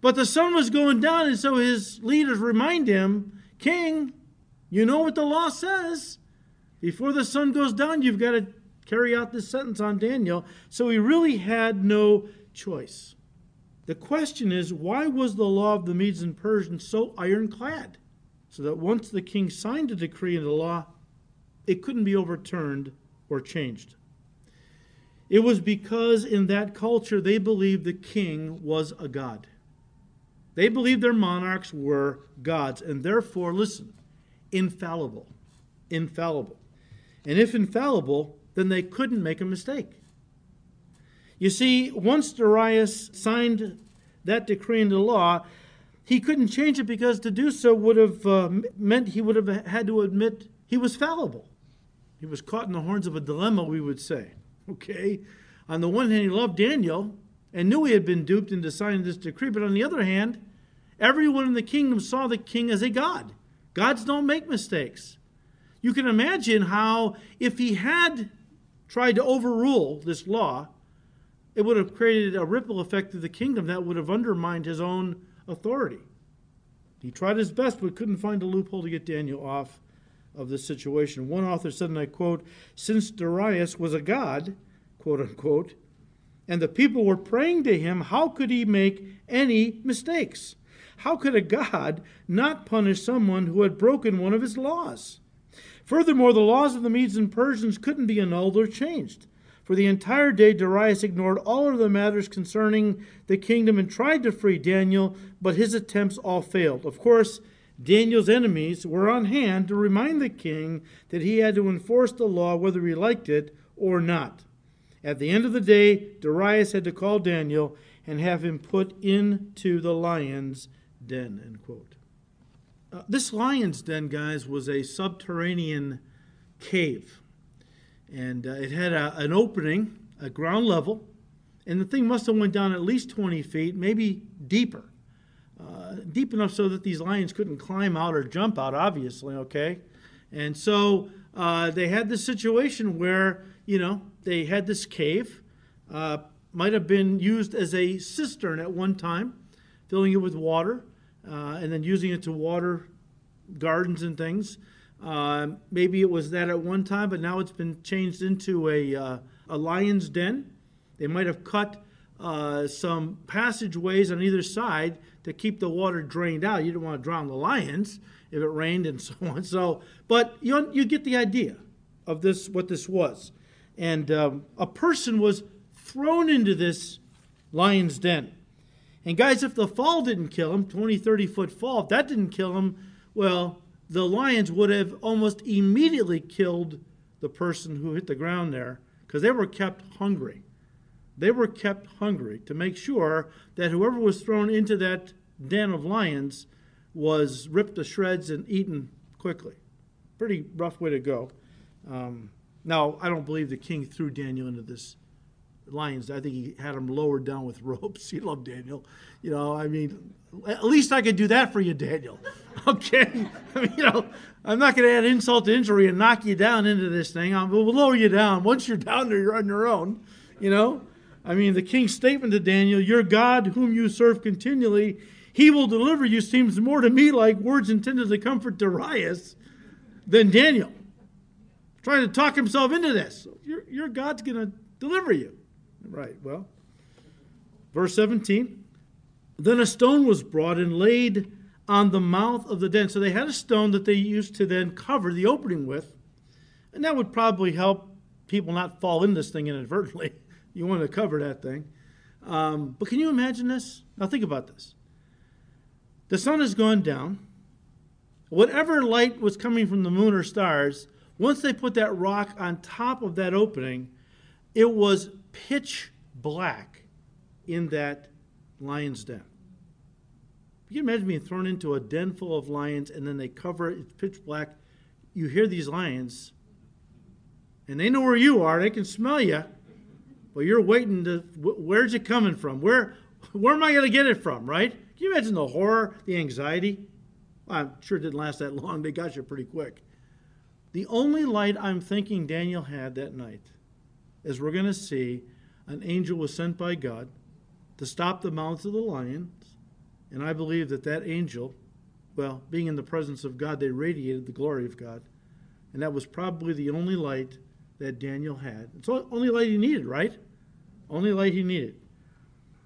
Speaker 1: But the sun was going down, and so his leaders remind him, King, you know what the law says. Before the sun goes down, you've got to carry out this sentence on Daniel. So he really had no choice. The question is, why was the law of the Medes and Persians so ironclad? So that once the king signed a decree in the law, it couldn't be overturned or changed. It was because in that culture they believed the king was a god. They believed their monarchs were gods, and therefore, listen, infallible. Infallible. And if infallible, then they couldn't make a mistake. You see, once Darius signed that decree into law, he couldn't change it because to do so would have uh, meant he would have had to admit he was fallible. He was caught in the horns of a dilemma, we would say. Okay? On the one hand, he loved Daniel and knew he had been duped into signing this decree, but on the other hand, everyone in the kingdom saw the king as a god. Gods don't make mistakes. You can imagine how, if he had tried to overrule this law, it would have created a ripple effect through the kingdom that would have undermined his own authority. He tried his best but couldn't find a loophole to get Daniel off of this situation. One author said, and I quote, Since Darius was a god, quote unquote, and the people were praying to him, how could he make any mistakes? How could a god not punish someone who had broken one of his laws? Furthermore, the laws of the Medes and Persians couldn't be annulled or changed. For the entire day, Darius ignored all of the matters concerning the kingdom and tried to free Daniel, but his attempts all failed. Of course, Daniel's enemies were on hand to remind the king that he had to enforce the law whether he liked it or not. At the end of the day, Darius had to call Daniel and have him put into the lion's den. End quote. Uh, this lion's den, guys, was a subterranean cave. And uh, it had a, an opening at ground level. And the thing must have went down at least 20 feet, maybe deeper. Uh, deep enough so that these lions couldn't climb out or jump out, obviously, okay? And so uh, they had this situation where, you know, they had this cave, uh, might have been used as a cistern at one time, filling it with water, uh, and then using it to water gardens and things. Uh, maybe it was that at one time, but now it's been changed into a, uh, a lion's den. They might have cut some passageways on either side to keep the water drained out. You don't want to drown the lions if it rained and so on. So, but you you get the idea of this what this was, and um, a person was thrown into this lion's den. And guys, if the fall didn't kill him, 20, 30 foot fall, if that didn't kill him, well, the lions would have almost immediately killed the person who hit the ground there because they were kept hungry. They were kept hungry to make sure that whoever was thrown into that den of lions was ripped to shreds and eaten quickly. Pretty rough way to go. Um, now, I don't believe the king threw Daniel into this lions. I think he had him lowered down with ropes. He loved Daniel. You know, I mean, at least I could do that for you, Daniel. Okay? I mean, you know, I'm not going to add insult to injury and knock you down into this thing. I will lower you down. Once you're down there, you're on your own. You know? I mean, the king's statement to Daniel, Your God, whom you serve continually, he will deliver you, seems more to me like words intended to comfort Darius than Daniel. Trying to talk himself into this. Your, your God's going to deliver you. Right, well, verse 17. Then a stone was brought and laid on the mouth of the den. So they had a stone that they used to then cover the opening with. And that would probably help people not fall in this thing inadvertently. You want to cover that thing. Um, but can you imagine this? Now think about this. The sun has gone down. Whatever light was coming from the moon or stars, once they put that rock on top of that opening, it was pitch black in that lion's den. You can imagine being thrown into a den full of lions and then they cover it, it's pitch black. You hear these lions, and they know where you are, they can smell you, but you're waiting to, where's it coming from? Where, where am I going to get it from, right? Can you imagine the horror, the anxiety? Well, I'm sure it didn't last that long. They got you pretty quick. The only light I'm thinking Daniel had that night, as we're going to see, an angel was sent by God to stop the mouths of the lions. And I believe that that angel, well, being in the presence of God, they radiated the glory of God. And that was probably the only light that Daniel had. It's the only light he needed, right? Only light he needed.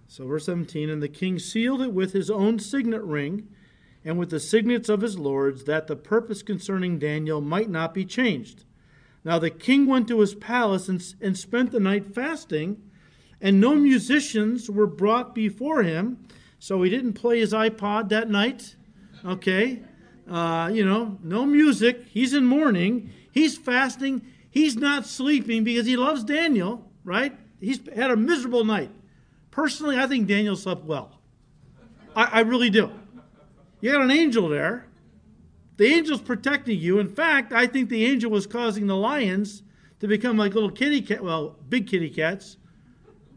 Speaker 1: So, verse 17 And the king sealed it with his own signet ring and with the signets of his lords, that the purpose concerning Daniel might not be changed. Now the king went to his palace and, and spent the night fasting, and no musicians were brought before him. So he didn't play his iPod that night. Okay? Uh, you know, no music. He's in mourning. He's fasting. He's not sleeping because he loves Daniel, right? He's had a miserable night. Personally, I think Daniel slept well. I, I really do. You got an angel there. The angel's protecting you. In fact, I think the angel was causing the lions to become like little kitty cat, well, big kitty cats.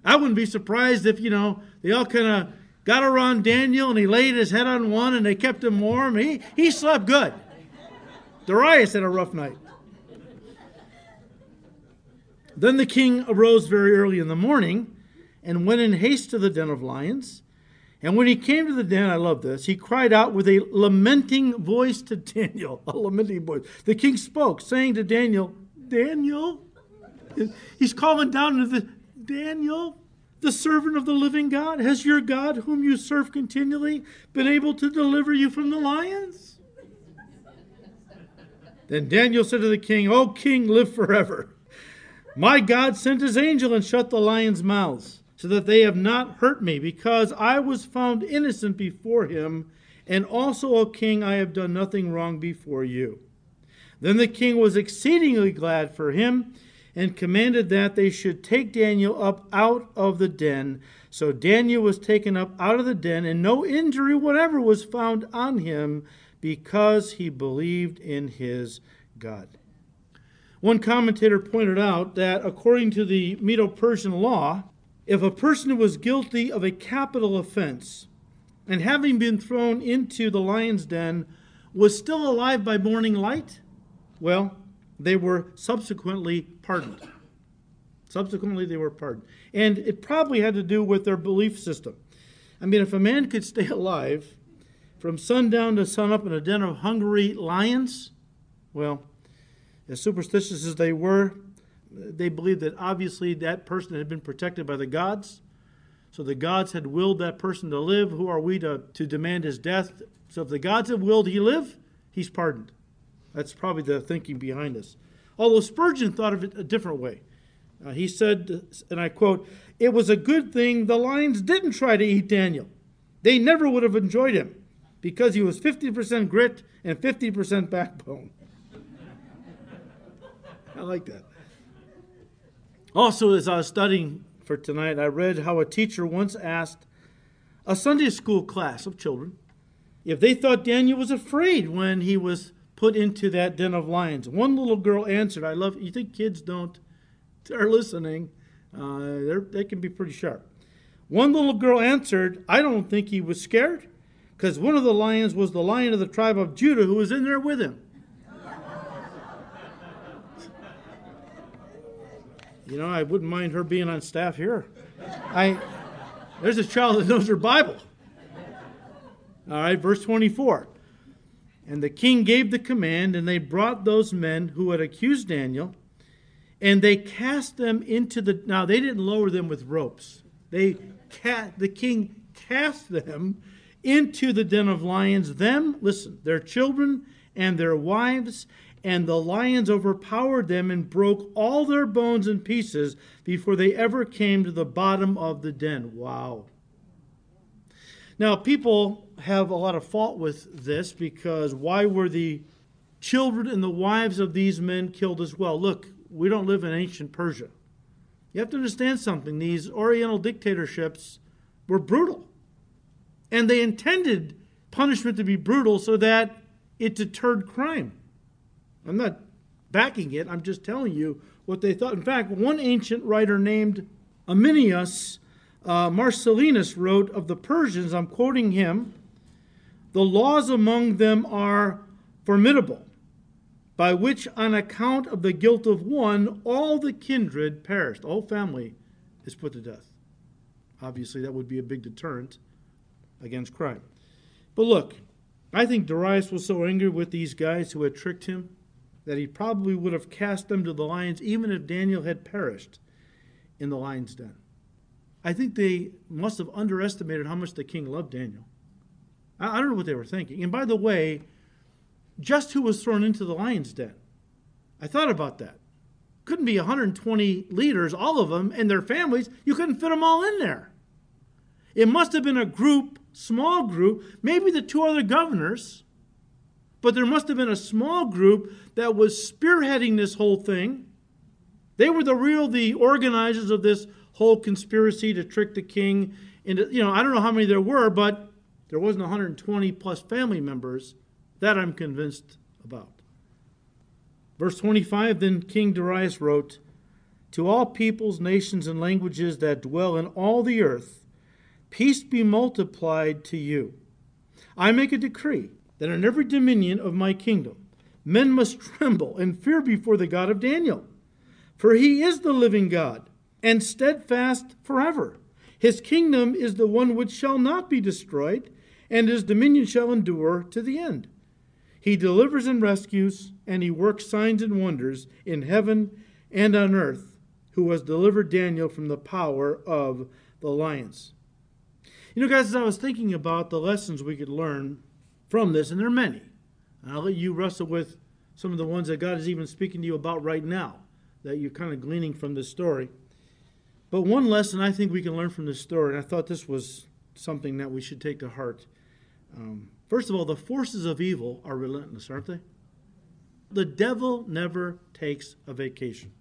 Speaker 1: I wouldn't be surprised if, you know, they all kind of got around Daniel and he laid his head on one and they kept him warm. He, he slept good. Darius had a rough night. Then the king arose very early in the morning and went in haste to the den of lions. And when he came to the den, I love this, he cried out with a lamenting voice to Daniel, a lamenting voice. The king spoke, saying to Daniel, Daniel, he's calling down to the Daniel, the servant of the living God, has your God, whom you serve continually, been able to deliver you from the lions? Then Daniel said to the king, O king, live forever. My God sent his angel and shut the lions' mouths so that they have not hurt me, because I was found innocent before him, and also, O king, I have done nothing wrong before you. Then the king was exceedingly glad for him, and commanded that they should take Daniel up out of the den. So Daniel was taken up out of the den, and no injury whatever was found on him, because he believed in his God. One commentator pointed out that according to the Medo Persian law, if a person was guilty of a capital offense and having been thrown into the lion's den was still alive by morning light, well, they were subsequently pardoned. Subsequently, they were pardoned. And it probably had to do with their belief system. I mean, if a man could stay alive from sundown to sunup in a den of hungry lions, well, as superstitious as they were, they believed that obviously that person had been protected by the gods. So the gods had willed that person to live. Who are we to, to demand his death? So if the gods have willed he live, he's pardoned. That's probably the thinking behind this. Although Spurgeon thought of it a different way. Uh, he said, and I quote, It was a good thing the lions didn't try to eat Daniel. They never would have enjoyed him because he was 50% grit and 50% backbone. I like that. Also, as I was studying for tonight, I read how a teacher once asked a Sunday school class of children if they thought Daniel was afraid when he was put into that den of lions. One little girl answered, I love, you think kids don't, they're listening, uh, they can be pretty sharp. One little girl answered, I don't think he was scared because one of the lions was the lion of the tribe of Judah who was in there with him. You know, I wouldn't mind her being on staff here. I there's a child that knows her Bible. All right, verse 24. And the king gave the command, and they brought those men who had accused Daniel, and they cast them into the. Now they didn't lower them with ropes. They cast the king cast them into the den of lions. Them, listen, their children and their wives and the lions overpowered them and broke all their bones in pieces before they ever came to the bottom of the den. Wow. Now, people have a lot of fault with this because why were the children and the wives of these men killed as well? Look, we don't live in ancient Persia. You have to understand something. These Oriental dictatorships were brutal. And they intended punishment to be brutal so that it deterred crime. I'm not backing it, I'm just telling you what they thought. In fact, one ancient writer named Ammianus uh, Marcellinus wrote of the Persians, I'm quoting him, the laws among them are formidable, by which, on account of the guilt of one, all the kindred perished. The whole family is put to death. Obviously, that would be a big deterrent against crime. But look, I think Darius was so angry with these guys who had tricked him that he probably would have cast them to the lions even if Daniel had perished in the lion's den. I think they must have underestimated how much the king loved Daniel. I don't know what they were thinking. And by the way, just who was thrown into the lion's den? I thought about that. Couldn't be 120 leaders, all of them, and their families. You couldn't fit them all in there. It must have been a group, small group, maybe the two other governors, but there must have been a small group that was spearheading this whole thing. They were the real, the organizers of this whole conspiracy to trick the king into, you know, I don't know how many there were, but there wasn't 120 plus family members. That I'm convinced about. Verse 25 Then King Darius wrote, To all peoples, nations, and languages that dwell in all the earth, peace be multiplied to you. I make a decree that in every dominion of my kingdom men must tremble and fear before the God of Daniel. For he is the living God, and steadfast forever. His kingdom is the one which shall not be destroyed, and his dominion shall endure to the end. He delivers and rescues, and he works signs and wonders in heaven and on earth, who has delivered Daniel from the power of the lions. You know, guys, as I was thinking about the lessons we could learn from this, and there are many, and I'll let you wrestle with some of the ones that God is even speaking to you about right now, that you're kind of gleaning from this story. But one lesson I think we can learn from this story, and I thought this was something that we should take to heart. Um, first of all, the forces of evil are relentless, aren't they? The devil never takes a vacation.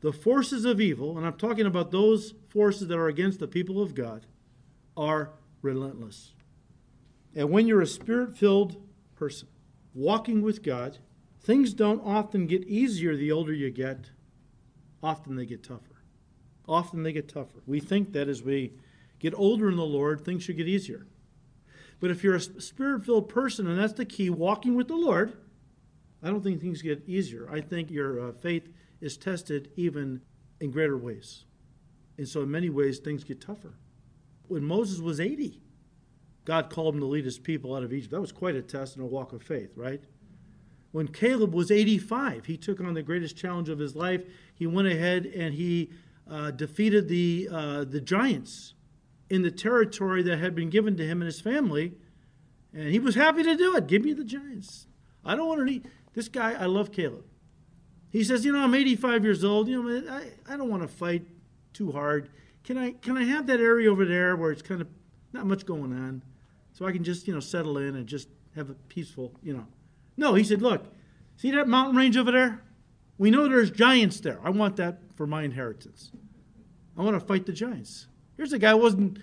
Speaker 1: The forces of evil, and I'm talking about those forces that are against the people of God, are relentless. And when you're a spirit filled person walking with God, things don't often get easier the older you get, often they get tougher often they get tougher. We think that as we get older in the Lord, things should get easier. But if you're a spirit filled person, and that's the key, walking with the Lord, I don't think things get easier. I think your uh, faith is tested even in greater ways. And so, in many ways, things get tougher. When Moses was 80, God called him to lead his people out of Egypt. That was quite a test and a walk of faith, right? When Caleb was 85, he took on the greatest challenge of his life. He went ahead and he uh, defeated the, uh, the giants in the territory that had been given to him and his family. And he was happy to do it. Give me the giants. I don't want any. This guy, I love Caleb. He says, You know, I'm 85 years old. You know, I, I don't want to fight too hard. Can I, can I have that area over there where it's kind of not much going on so I can just, you know, settle in and just have a peaceful, you know. No, he said, Look, see that mountain range over there? We know there's giants there. I want that for my inheritance. I want to fight the giants. Here's a guy wasn't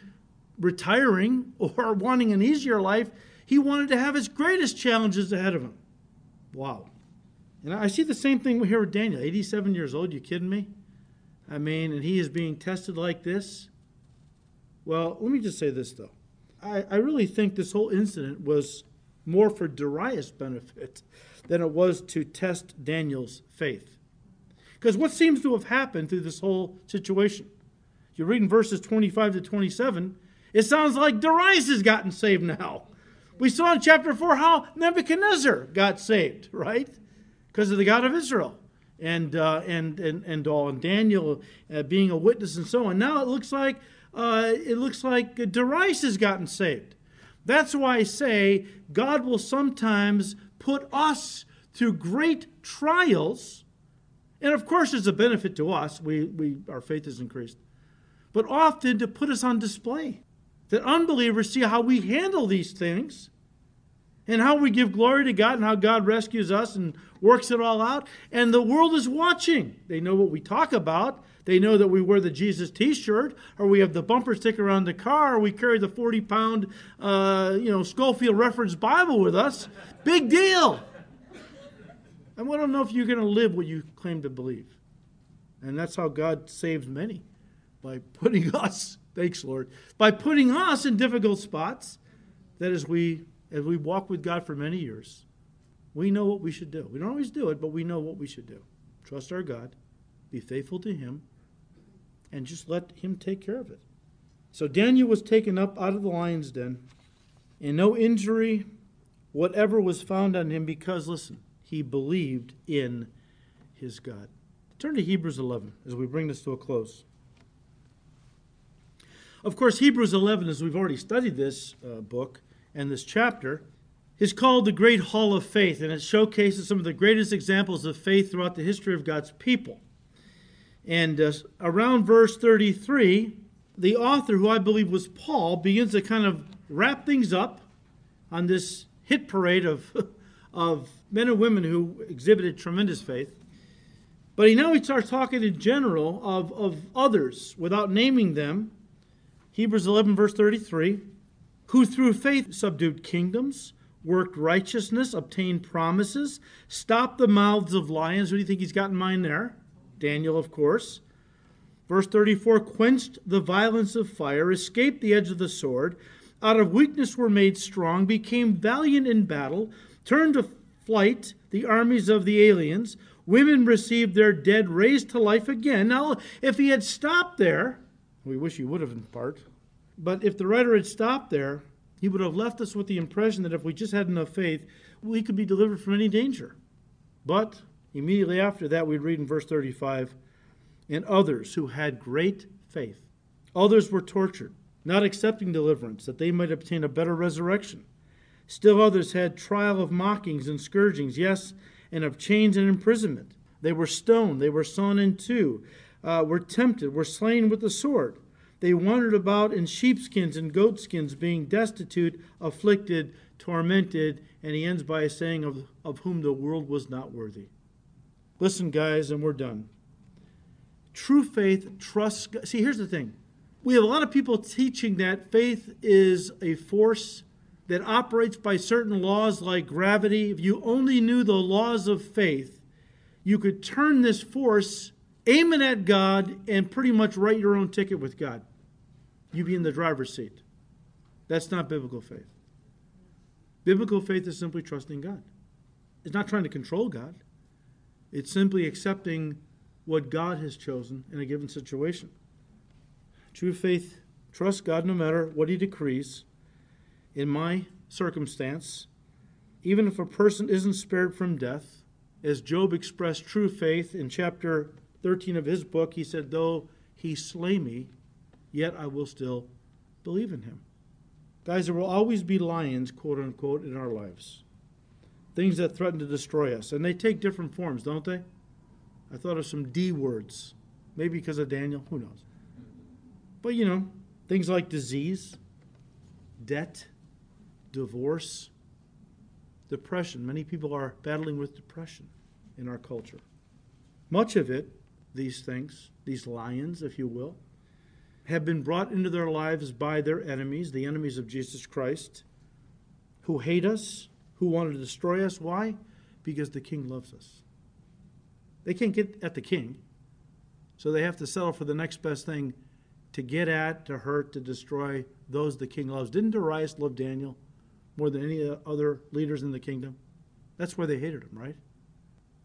Speaker 1: retiring or wanting an easier life. He wanted to have his greatest challenges ahead of him. Wow. And I see the same thing here with Daniel, 87 years old. You kidding me? I mean, and he is being tested like this. Well, let me just say this, though. I, I really think this whole incident was more for Darius' benefit than it was to test Daniel's faith. Because what seems to have happened through this whole situation? You read in verses 25 to 27, it sounds like Darius has gotten saved now. We saw in chapter 4 how Nebuchadnezzar got saved, right? Because of the God of Israel and, uh, and, and, and all, and Daniel uh, being a witness and so on. Now it looks like, uh, it looks like Darius has gotten saved. That's why I say God will sometimes put us through great trials. And of course, it's a benefit to us. We, we, our faith is increased. But often to put us on display. That unbelievers see how we handle these things and how we give glory to God and how God rescues us and works it all out. And the world is watching. They know what we talk about. They know that we wear the Jesus T-shirt, or we have the bumper sticker on the car, or we carry the 40-pound, uh, you know, Scofield Reference Bible with us. Big deal. And we don't know if you're going to live what you claim to believe. And that's how God saves many by putting us, thanks Lord, by putting us in difficult spots. That as we as we walk with God for many years, we know what we should do. We don't always do it, but we know what we should do. Trust our God, be faithful to Him, and just let Him take care of it. So Daniel was taken up out of the lion's den, and no injury whatever was found on him because, listen, he believed in his God. Turn to Hebrews 11 as we bring this to a close. Of course, Hebrews 11, as we've already studied this uh, book and this chapter, is called the Great Hall of Faith, and it showcases some of the greatest examples of faith throughout the history of God's people. And uh, around verse 33, the author, who I believe was Paul, begins to kind of wrap things up on this hit parade of, of men and women who exhibited tremendous faith. But he now he starts talking in general of, of others without naming them. Hebrews 11, verse 33 who through faith subdued kingdoms, worked righteousness, obtained promises, stopped the mouths of lions. Who do you think he's got in mind there? Daniel, of course. Verse 34 quenched the violence of fire, escaped the edge of the sword, out of weakness were made strong, became valiant in battle, turned to flight the armies of the aliens. Women received their dead raised to life again. Now, if he had stopped there, we wish he would have in part, but if the writer had stopped there, he would have left us with the impression that if we just had enough faith, we could be delivered from any danger. But immediately after that, we read in verse 35 and others who had great faith. Others were tortured, not accepting deliverance, that they might obtain a better resurrection. Still others had trial of mockings and scourgings, yes, and of chains and imprisonment. They were stoned, they were sawn in two, uh, were tempted, were slain with the sword. They wandered about in sheepskins and goatskins, being destitute, afflicted, tormented, and he ends by saying, of, of whom the world was not worthy. Listen, guys, and we're done. True faith trusts. See, here's the thing we have a lot of people teaching that faith is a force that operates by certain laws like gravity. If you only knew the laws of faith, you could turn this force, aim it at God, and pretty much write your own ticket with God. You'd be in the driver's seat. That's not biblical faith. Biblical faith is simply trusting God. It's not trying to control God. It's simply accepting what God has chosen in a given situation. True faith trusts God no matter what He decrees. In my circumstance, even if a person isn't spared from death, as Job expressed true faith in chapter 13 of his book, he said, Though he slay me, yet I will still believe in him. Guys, there will always be lions, quote unquote, in our lives. Things that threaten to destroy us. And they take different forms, don't they? I thought of some D words. Maybe because of Daniel. Who knows? But you know, things like disease, debt, divorce, depression. Many people are battling with depression in our culture. Much of it, these things, these lions, if you will, have been brought into their lives by their enemies, the enemies of Jesus Christ, who hate us, who want to destroy us. Why? Because the king loves us. They can't get at the king, so they have to settle for the next best thing to get at, to hurt, to destroy those the king loves. Didn't Darius love Daniel more than any other leaders in the kingdom? That's why they hated him, right?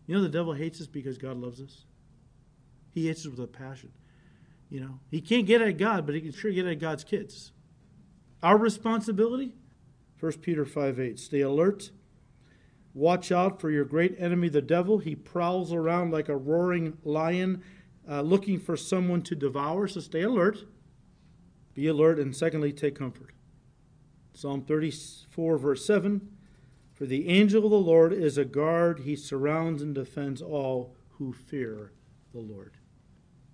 Speaker 1: You know, the devil hates us because God loves us. He hates us with a passion. You know, he can't get at God, but he can sure get at God's kids. Our responsibility 1 Peter 5 8. Stay alert. Watch out for your great enemy, the devil. He prowls around like a roaring lion uh, looking for someone to devour. So stay alert. Be alert. And secondly, take comfort. Psalm 34, verse 7 For the angel of the Lord is a guard, he surrounds and defends all who fear the Lord.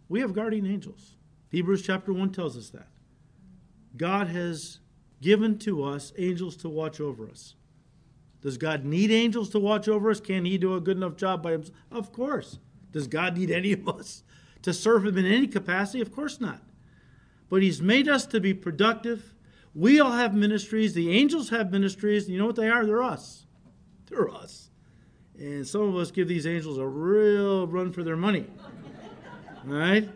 Speaker 1: We have guardian angels. Hebrews chapter 1 tells us that. God has given to us angels to watch over us. Does God need angels to watch over us? Can He do a good enough job by Himself? Of course. Does God need any of us to serve Him in any capacity? Of course not. But He's made us to be productive. We all have ministries. The angels have ministries. You know what they are? They're us. They're us. And some of us give these angels a real run for their money. All right?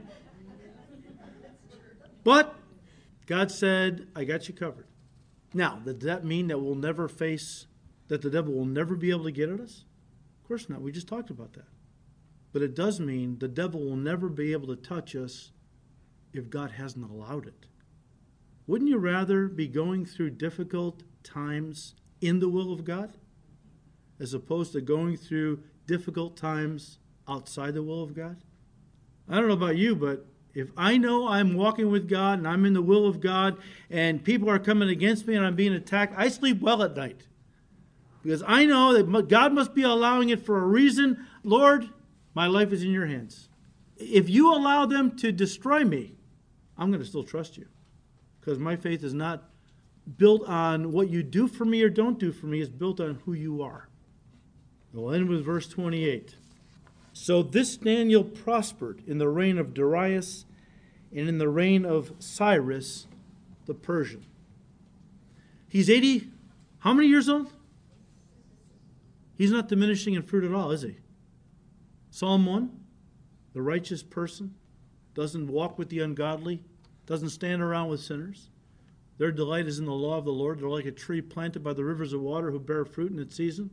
Speaker 1: But God said, I got you covered. Now, does that mean that we'll never face that the devil will never be able to get at us? Of course not. We just talked about that. But it does mean the devil will never be able to touch us if God hasn't allowed it. Wouldn't you rather be going through difficult times in the will of God as opposed to going through difficult times outside the will of God? I don't know about you, but if I know I'm walking with God and I'm in the will of God and people are coming against me and I'm being attacked, I sleep well at night because I know that God must be allowing it for a reason. Lord, my life is in your hands. If you allow them to destroy me, I'm going to still trust you because my faith is not built on what you do for me or don't do for me, it's built on who you are. We'll end with verse 28. So this Daniel prospered in the reign of Darius and in the reign of Cyrus the Persian. He's 80, how many years old? He's not diminishing in fruit at all, is he? Psalm 1 The righteous person doesn't walk with the ungodly, doesn't stand around with sinners. Their delight is in the law of the Lord. They're like a tree planted by the rivers of water who bear fruit in its season.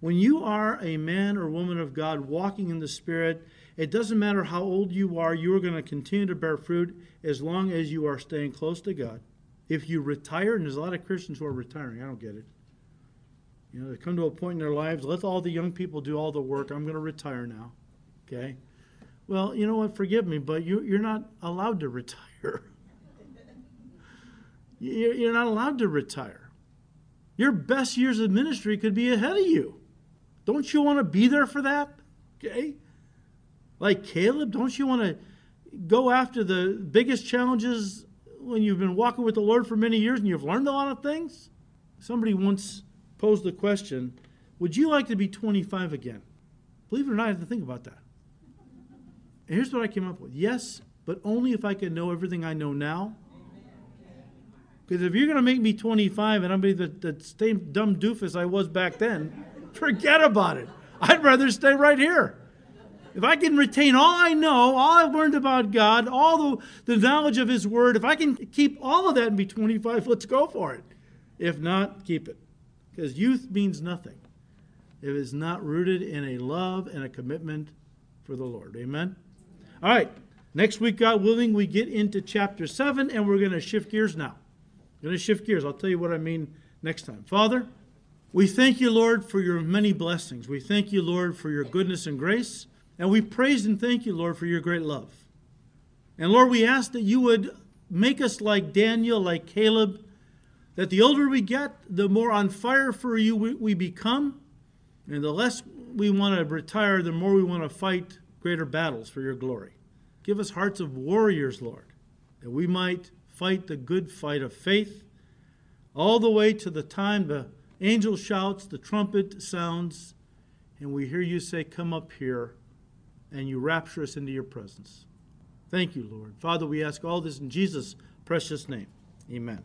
Speaker 1: When you are a man or woman of God walking in the Spirit, it doesn't matter how old you are, you are going to continue to bear fruit as long as you are staying close to God. If you retire, and there's a lot of Christians who are retiring, I don't get it. You know, they come to a point in their lives, let all the young people do all the work. I'm going to retire now. Okay? Well, you know what? Forgive me, but you, you're not allowed to retire. You're not allowed to retire. Your best years of ministry could be ahead of you. Don't you want to be there for that? Okay? Like Caleb, don't you want to go after the biggest challenges when you've been walking with the Lord for many years and you've learned a lot of things? Somebody once posed the question Would you like to be 25 again? Believe it or not, I have to think about that. And here's what I came up with yes, but only if I can know everything I know now. Because if you're going to make me 25 and I'm going to be the, the same dumb doofus I was back then, forget about it. I'd rather stay right here. If I can retain all I know, all I've learned about God, all the, the knowledge of His Word, if I can keep all of that and be 25, let's go for it. If not, keep it. Because youth means nothing if it's not rooted in a love and a commitment for the Lord. Amen? All right. Next week, God willing, we get into chapter 7, and we're going to shift gears now. We're going to shift gears. I'll tell you what I mean next time. Father, we thank you, Lord, for your many blessings. We thank you, Lord, for your goodness and grace. And we praise and thank you, Lord, for your great love. And Lord, we ask that you would make us like Daniel, like Caleb, that the older we get, the more on fire for you we, we become, and the less we want to retire, the more we want to fight greater battles for your glory. Give us hearts of warriors, Lord, that we might fight the good fight of faith all the way to the time the angel shouts, the trumpet sounds, and we hear you say, Come up here, and you rapture us into your presence. Thank you, Lord. Father, we ask all this in Jesus' precious name. Amen.